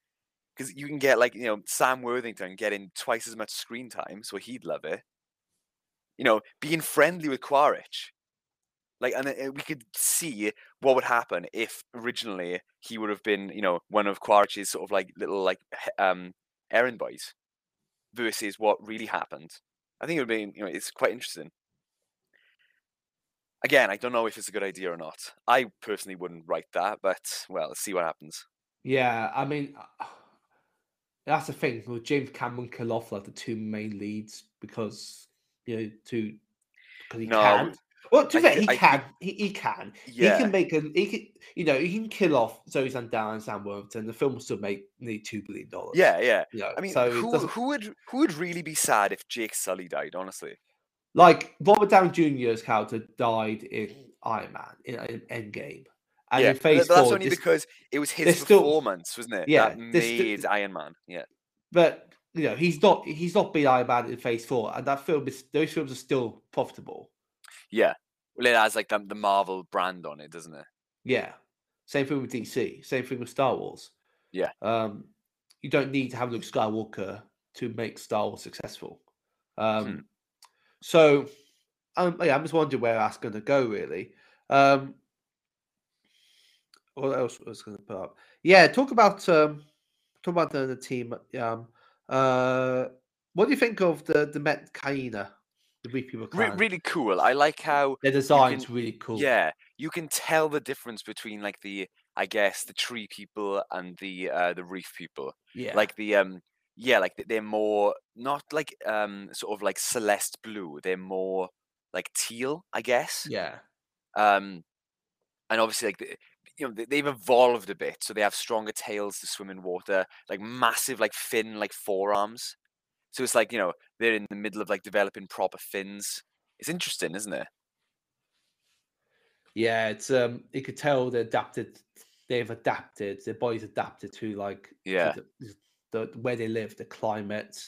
Because you can get like you know Sam Worthington getting twice as much screen time, so he'd love it. You know, being friendly with Quaritch, like, and uh, we could see what would happen if originally he would have been, you know, one of Quaritch's sort of like little like um errand boys, versus what really happened. I think it would be, you know, it's quite interesting. Again, I don't know if it's a good idea or not. I personally wouldn't write that, but well, let's see what happens. yeah. I mean, that's the thing. with James Cameron off the two main leads because you know two because he No, can. Well, to be fair, he I can. He, he can. Yeah, He can make an. He can. You know, he can kill off Zoe Saldana and Sam Worthington. The film will still make nearly two billion dollars. yeah, yeah. You know, I mean, so who who would who would really be sad if Jake Sully died? Honestly, like Robert Downey Jr.'s character died in Iron Man in, in Endgame, and yeah, in but Phase that's Four. only this- because it was his there's still- performance, wasn't it? Yeah, that made Iron Man. Yeah, but you know, he's not. He's not been Iron Man in Phase Four, and that film is. Those films are still profitable. Yeah. Well, it has like the, the Marvel brand on it, doesn't it? Yeah. Same thing with DC. Same thing with Star Wars. Yeah. Um, you don't need to have Luke Skywalker to make Star Wars successful. Um, Hmm. so, um, yeah, I'm just wondering where that's going to go. Really. Um, what else was going to put up? Yeah, talk about um, talk about the, the team. Um, uh, what do you think of the the Metkayina, the Reef People Re- really cool. I like how Their design's can- really cool. Yeah, you can tell the difference between like the I guess the tree people and the uh the reef people. yeah, Like the um yeah, like they're more not like um sort of like celeste blue. They're more like teal, I guess. yeah, Um and obviously like the, you know they've evolved a bit, so they have stronger tails to swim in water, like massive like fin like forearms. So it's like you know they're in the middle of like developing proper fins. It's interesting, isn't it? Yeah, it's um you could tell they adapted they've adapted, their bodies adapted to like to Yeah. the, the where they live, the climate.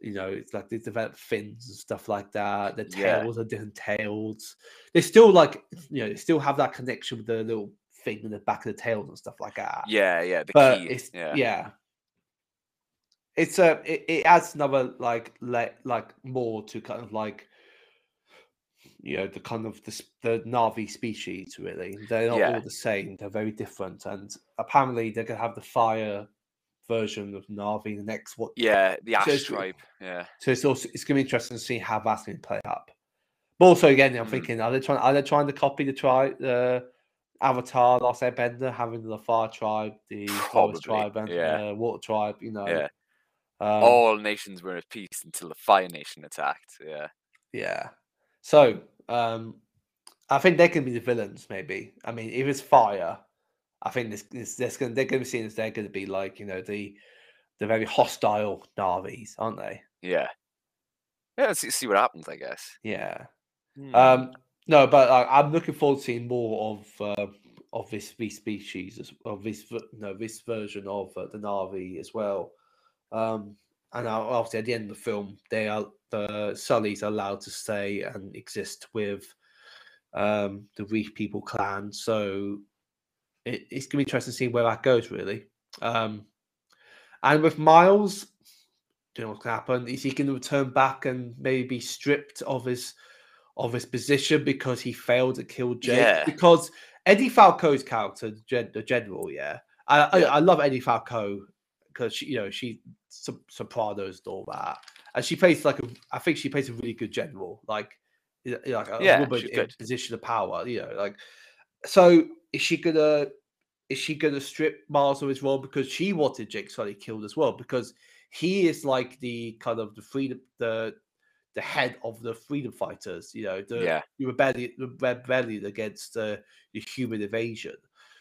You know, it's like they develop fins and stuff like that. The Yeah. tails are different tails. They still like you know, they still have that connection with the little thing in the back of the tails and stuff like that. Yeah, yeah. The but key. it's yeah. yeah. It's a it, it adds another like like like more to kind of like you know the kind of the, the Na'vi species really they're not Yeah. all the same they're very different and apparently they're gonna have the fire version of Na'vi the next what Yeah, the Ash it's- tribe. Yeah. so it's also it's gonna be interesting to see how that's gonna play up but also again I'm Mm. thinking are they trying are they trying to copy the tribe the Avatar Last Airbender having the fire tribe the Probably, forest tribe and yeah. the water tribe you know Yeah. Um, All nations were at peace until the Fire Nation attacked. Yeah. Yeah. So, um, I think they can be the villains. Maybe. I mean, if it's fire, I think this, this, this gonna, they're going to be seen as they're going to be like you know the the very hostile Na'vis, aren't they? Yeah. Yeah, let's see, see what happens, I guess. Yeah. Hmm. Um, no, but uh, I'm looking forward to seeing more of uh, of this these species of this no this version of uh, the Na'vi as well. Um, and obviously at the end of the film, they are the Sullys allowed to stay and exist with um, the Reef People clan. So it, it's gonna be interesting to see where that goes, really. Um, and with Miles, do you know what's gonna happen? Is he going to return back and maybe be stripped of his of his position because he failed to kill Jake? Yeah. Because Edie Falco's character, the, gen- the general, yeah, I, I, Yeah. I love Edie Falco because she, you know, she Sop- Sopranos and all that, and she plays like a, I think she plays a really good general. Like like a Yeah, woman in good. position of power. You know, like so is she gonna is she gonna strip Miles of his role because she wanted Jake Sully killed as well because he is like the kind of the freedom the the head of the freedom fighters. You know, the Yeah. the rebellion, the rebellion against uh, the human invasion.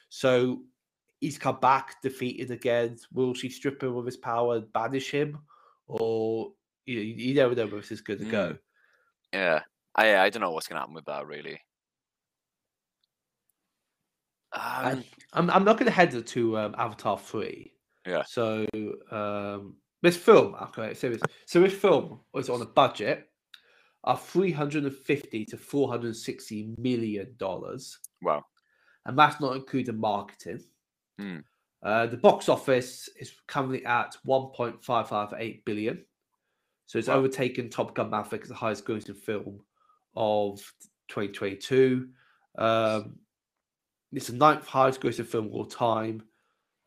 So he's come back defeated again. Will she strip him of his power and banish him, or you you, never know where this is going to go. Yeah. I I don't know what's gonna happen with that really. Um, I'm I'm not going to head to um, Avatar three. Yeah. So um, this film, okay, so this, so this film was on a budget of three hundred and fifty to four hundred and sixty million dollars, well, and that's not including marketing. Hmm. Uh, the box office is currently at 1.558 billion. So it's Wow. overtaken Top Gun Maverick as the highest grossing film of 2022. Um, it's the ninth highest grossing film of all time.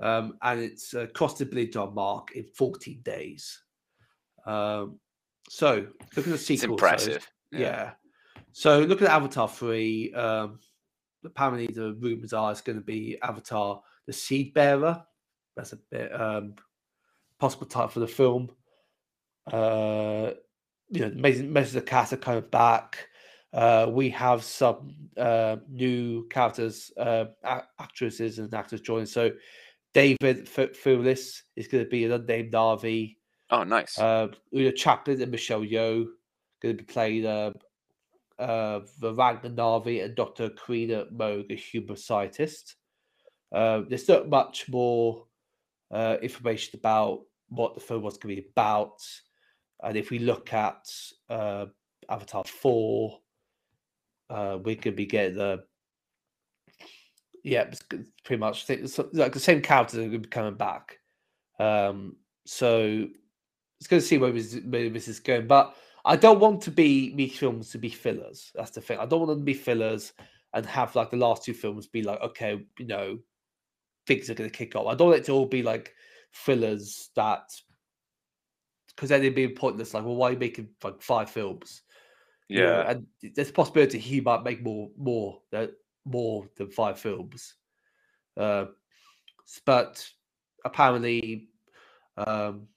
Um, and it's uh, crossed the billion dollar mark in 14 days. Um, so looking at the sequel. it's impressive. Yeah. So look at Avatar 3. Um, apparently, the rumors are it's going to be Avatar the Seed Bearer. That's a bit um, possible title for the film. Uh, you know, messages of cast are coming back. Uh, we have some uh, new characters, uh, actresses and actors joining. So, David F- Thewlis is going to be an unnamed Na'vi. Oh, nice. Uh, Oona Chaplin and Michelle Yeoh going to be playing uh, uh, the Ragnar Na'vi and Dr. Karina Mogue, a human scientist. Uh, there's not much more uh, information about what the film was going to be about. And if we look at uh, Avatar 4, uh, we could be getting the. Yeah, pretty much like the same characters are going to be coming back. Um, so it's going to see where this, where this is going. But I don't want to be these films to be fillers. That's the thing. I don't want them to be fillers and have like the last two films be like, okay, you know, things are going to kick off. I don't want it to all be like fillers that because then it'd be pointless. Like, well, why are you making like five films? You know, yeah. and there's a possibility he might make more, more, than more than five films. Uh, but apparently, um,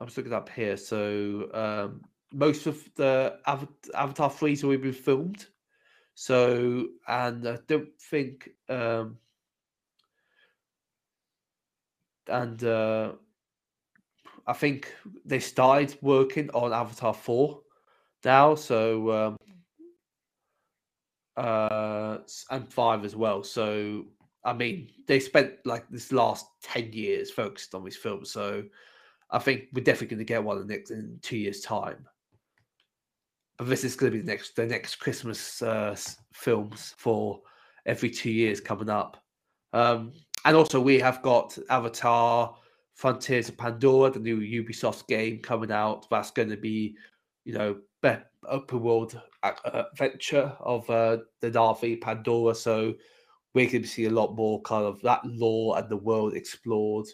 I'm just looking up here. So um, most of the Ava- Avatar three's already been filmed. So and I don't think um, and uh, I think they started working on Avatar four now. So um, uh, and five as well. So I mean, they spent like this last ten years focused on these films. So I think we're definitely going to get one in, next, in two years' time. But this is going to be the next the next Christmas uh, films for every two years coming up. Um, and also, we have got Avatar: Frontiers of Pandora, the new Ubisoft game coming out. That's going to be, you know, open world uh, adventure of uh, the Na'vi Pandora. So we're going to see a lot more kind of that lore and the world explored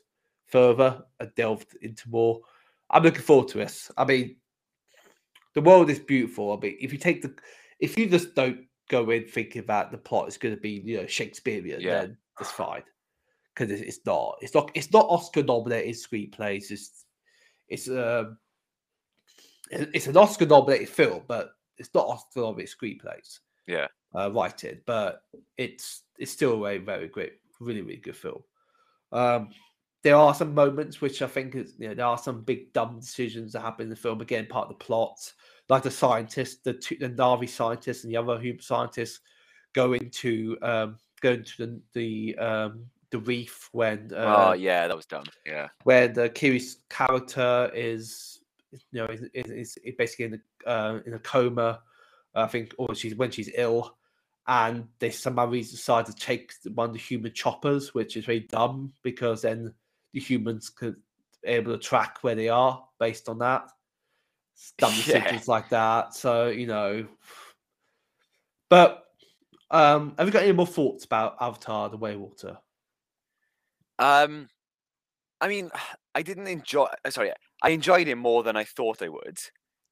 further and delved into more. I'm looking forward to this. I mean, the world is beautiful. I mean, if you take the, if you just don't go in thinking that the plot is going to be, you know, Shakespearean, Yeah. then it's fine. Because it's not. It's not. It's not Oscar nominated screenplays. It's, it's um, it's an Oscar nominated film, but it's not Oscar nominated screenplays. Yeah. Uh, writing, but it's it's still a very very great, really, really good film. Um, there are some moments which I think is, you know, there are some big dumb decisions that happen in the film. Again, part of the plot, like the scientist, the two, the Na'vi scientist and the other human scientists go into um, go into the the um, the reef when uh, oh, yeah, that was dumb. Yeah. where the Kiri's character is, you know, is, is, is basically in a, uh, in a coma. I think, or she's when she's ill, and they somehow decide to take one of the human choppers, which is very dumb because then the humans could be able to track where they are based on that. Dumb Yeah. like that. So you know, but um, have you got any more thoughts about Avatar: The Way Water? Um, I mean, I didn't enjoy. uh, Sorry, I enjoyed it more than I thought I would.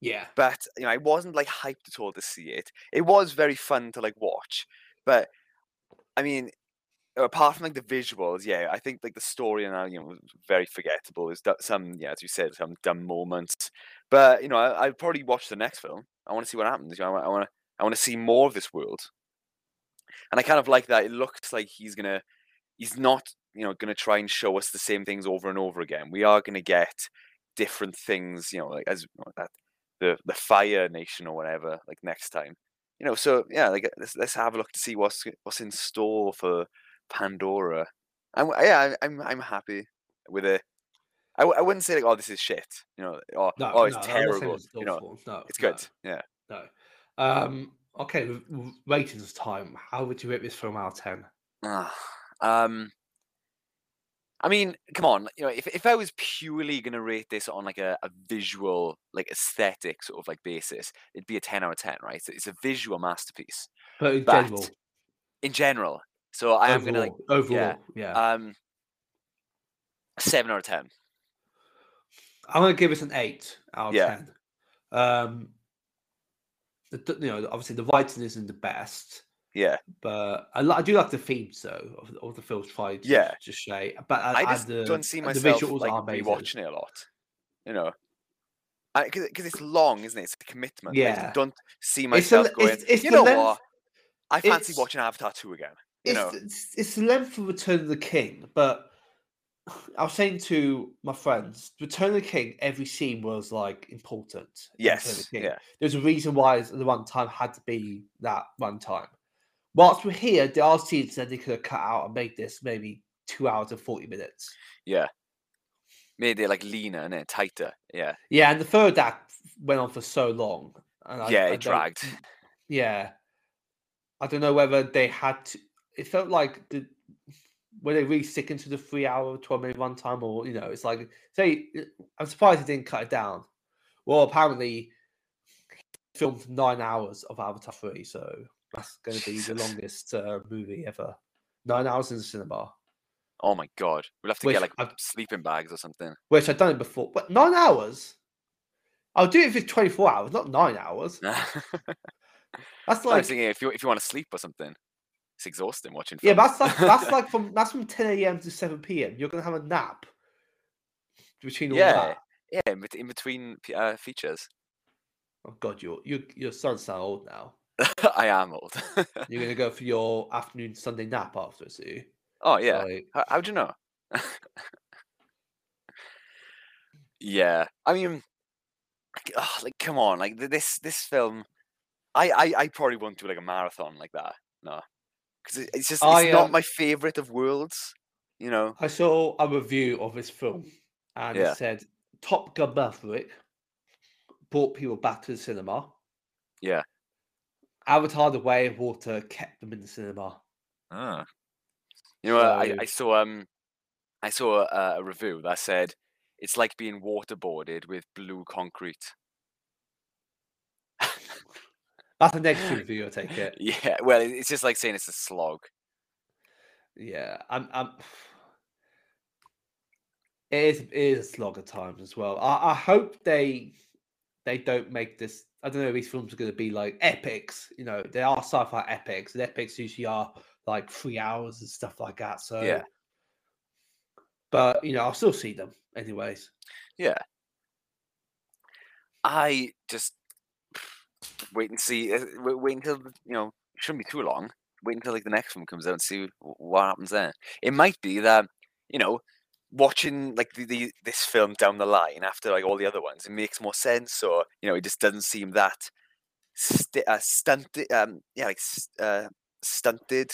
Yeah. but you know, I wasn't like hyped at all to see it. It was very fun to like watch, but I mean, apart from like the visuals, yeah, I think like the story and uh, you know was very forgettable. There's some, yeah, as you said, some dumb moments, but you know, I, I'd probably watch the next film. I want to see what happens. You know, I want to, I want to see more of this world, and I kind of like that. It looks like he's gonna, he's not, you know, gonna try and show us the same things over and over again. We are gonna get different things, you know, like as you know, that the the Fire Nation or whatever, like next time. You know, so yeah, like let's let's have a look to see what's what's in store for Pandora. I'm yeah, I- I'm I'm happy with it. I, w- I wouldn't say like oh this is shit, you know, or No, oh it's no, I'm not saying terrible. it's You know. No, it's good. Yeah. No. Um. Okay. Ratings time. How would you rate this from out of ten? Ah, um, I mean, come on, you know, if if I was purely gonna rate this on like a, a visual, like aesthetic sort of like basis, it'd be a ten out of ten, right? So it's a visual masterpiece But in But- general, in general. So I am gonna like overall, yeah. um seven out of ten. I'm gonna give it an eight out of Yeah. ten. Um, the- you know, obviously the writing isn't the best, Yeah, but I, I do like the themes though of, the- of the film's tried to Yeah. just say. But I and just the, don't see myself the visuals like rewatching it a lot. You know, because it's long, isn't it? It's a commitment. I Yeah. don't see It's the myself going. it's- it's you know length- what? I fancy watching Avatar two again. You It's, know, it's, it's the length of Return of the King, but I was saying to my friends, Return of the King, every scene was like important. in Return of the yes, King. yeah, There's a reason why the runtime had to be that runtime. Whilst we're here, there are scenes that they could have cut out and made this maybe two hours and 40 minutes. yeah. Made it like leaner and tighter. Yeah, Yeah, and the third act went on for so long. And I- yeah. I It dragged. Yeah. I don't know whether they had to. It felt like the were they really sticking to the three hour, 12 minute runtime, or you know, it's like say I'm surprised they didn't cut it down. Well, apparently filmed nine hours of Avatar 3, so that's going to be the longest uh, movie ever. Nine hours in the cinema, Oh my god, we'll have to Which get like I've- sleeping bags or something. which I've done it before. But nine hours? I'll do it if it's 24 hours, not nine hours. That's like thinking if you if you want to sleep or something, it's exhausting watching. Yeah, that's like that's like from that's from 10 a.m. to 7 p.m. You're gonna have a nap between all yeah, that. yeah. In, in between uh, features, Oh god, your your your son's so old now. I am old. You're gonna go for your afternoon Sunday nap after, so you? oh yeah. Like, How, how'd you know? yeah, I mean, like, ugh, like come on, like this this film, I I, I probably won't do like a marathon like that. No, because it, it's just it's I, not um, my favorite of worlds. You know. I saw a review of this film, and Yeah. it said Top Gun Maverick brought people back to the cinema. Yeah. Avatar: The Way of Water kept them in the cinema. Ah. You know, I, I saw um, I saw a, a review that said it's like being waterboarded with blue concrete. That's a negative review. I take it. yeah, well, it's just like saying it's a slog. Yeah, I'm. I'm it is, it is a slog at times as well. I, I hope they they don't make this. I don't know. if These films are going to be like epics. You know, they are sci-fi epics, and epics usually are like three hours and stuff like that. So, Yeah. But you know, I'll still see them anyways. Yeah, I just wait and see. uh, Wait, wait until you know. Shouldn't be too long. Wait until like the next one comes out and see what happens there. It might be that you know, watching like the, the this film down the line after like all the other ones, it makes more sense, or you know, it just doesn't seem that st- uh, stunted. Um, yeah, like uh, stunted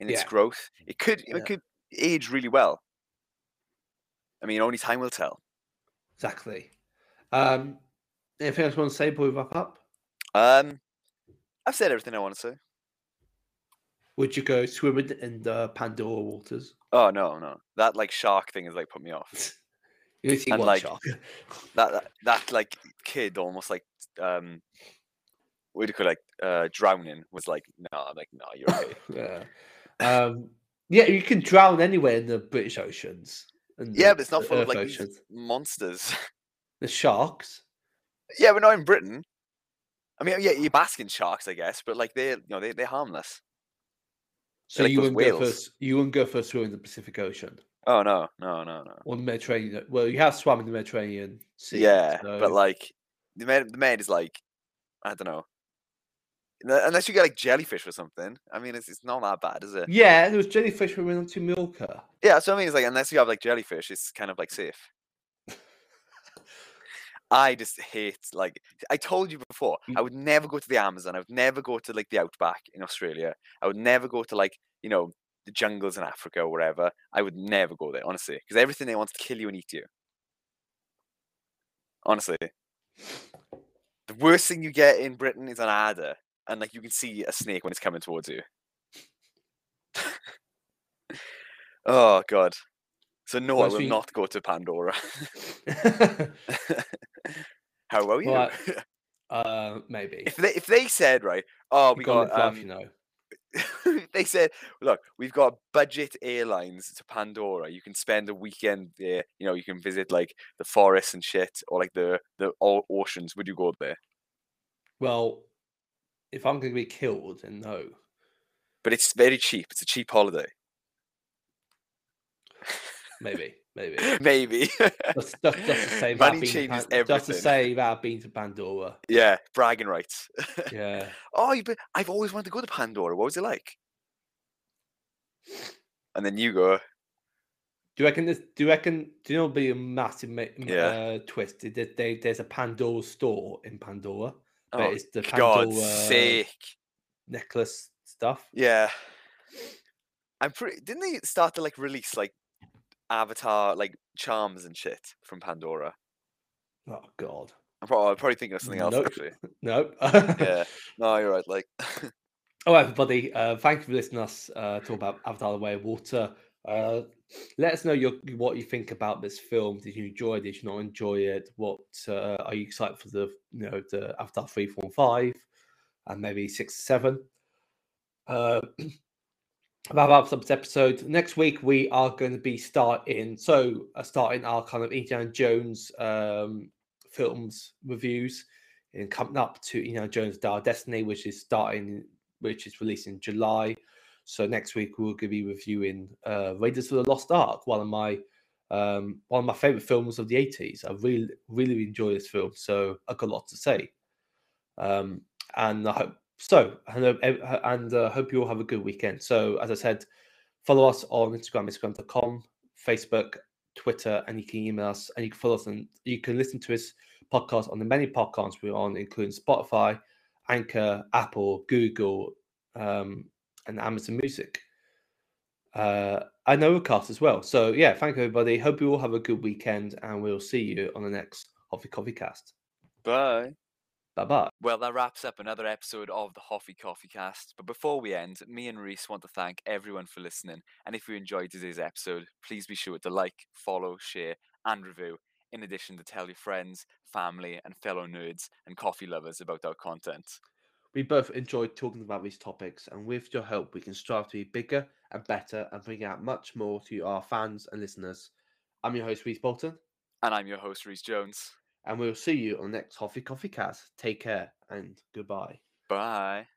in its Yeah. growth. It could Yeah. it could age really well. I mean, only time will tell. Exactly. Um, anything else you want to say before we wrap up? Um, I've said everything I want to say. Would you go swimming in the Pandora waters? Oh no, no, that like shark thing has like put me off. You see And, like, shark. That that, that like kid almost like um, what do you call it, like uh drowning was like no, I'm like no, you're okay. yeah. Um, yeah, you can drown anywhere in the British oceans. and yeah, the- but it's not full of like monsters. The sharks. Yeah, but not in Britain. I mean, yeah, you're basking sharks, I guess, but like they're you know they they're harmless. So you wouldn't go first. You wouldn't go for swim in the Pacific Ocean Oh no, no, no, no. or the Mediterranean. Well, you have swam in the Mediterranean Sea. yeah, so- but like the med, the med is like I don't know. Unless you get like jellyfish or something. I mean, it's it's not that bad, is it? yeah, there was jellyfish when we went to Milka. Yeah, so I mean, it's like unless you have like jellyfish, it's kind of like safe. I just hate like I told you before. I Mm. would never go to the Amazon. I would never go to like the outback in Australia. I would never go to like you know the jungles in Africa or wherever. I would never go there, honestly, because everything they want to kill you and eat you. Honestly, the worst thing you get in Britain is an adder, and like you can see a snake when it's coming towards you. oh god. So no, I will thing- not go to Pandora. How about you? Well, uh, maybe. if they if they said right, oh we gotta got um, you know. they said, look, we've got budget airlines to Pandora. You can spend a weekend there. You know, you can visit like the forests and shit, or like the the oceans. Would you go there? Well, if I'm going to be killed, then no. But it's very cheap. It's a cheap holiday. Maybe, maybe. Maybe. Just, to say Money been to changes Pan- just to everything. say that I've to Pandora. yeah, bragging rights. Yeah. oh, you, but I've always wanted to go to Pandora. What was it like? And then you go, Do you reckon this? Do you reckon? Do you know? Be a massive ma- Yeah. uh, twist. Is that they, there's a Pandora store in Pandora, but oh, it's the Pandora God's sake. necklace stuff. Yeah. I'm pretty. Didn't they start to like release like Avatar like charms and shit from Pandora? Oh God, I'm probably, I'm probably thinking of something else Nope. actually. no. Yeah. No, you're right. Like, All right, everybody. Uh, thank you for listening to us uh, talk about Avatar: The Way of Water. Uh, let us know your what you think about this film. Did you enjoy it? Did you not enjoy it? What uh, are you excited for the you know the Avatar three, four, and five, and maybe six, seven? Uh, wrap up this episode. Next week we are going to be starting so uh, starting our kind of Indiana Jones um, films reviews and coming up to Indiana Jones Dial Destiny, which is starting, which is released in July. So next week we're going to be reviewing uh, Raiders of the Lost Ark, one of my um, one of my favorite films of the eighties. I really really enjoy this film, so I've got a lot to say. Um, and I hope so. And, uh, uh, and uh, hope you all have a good weekend. So as I said, follow us on Instagram, instagram.com, Facebook, Twitter, and you can email us and you can follow us and you can listen to us podcast on the many podcasts we're on, including Spotify, Anchor, Apple, Google, um, and Amazon Music. Uh, and Overcast as well. So yeah, thank you everybody. Hope you all have a good weekend, and we'll see you on the next Hoffi Coffi Cast. bye. Bye bye. Well, that wraps up another episode of the Hoffi Coffi Cast. But before we end, me and Reese want to thank everyone for listening. And if you enjoyed today's episode, please be sure to like, follow, share, and review. In addition to tell your friends, family, and fellow nerds and coffee lovers about our content. We both enjoyed talking about these topics, and with your help, we can strive to be bigger and better and bring out much more to our fans and listeners. I'm your host, Reese Bolton, And I'm your host, Reese Jones. And we'll see you on the next Hoffi Coffi Cast. Take care and goodbye. Bye.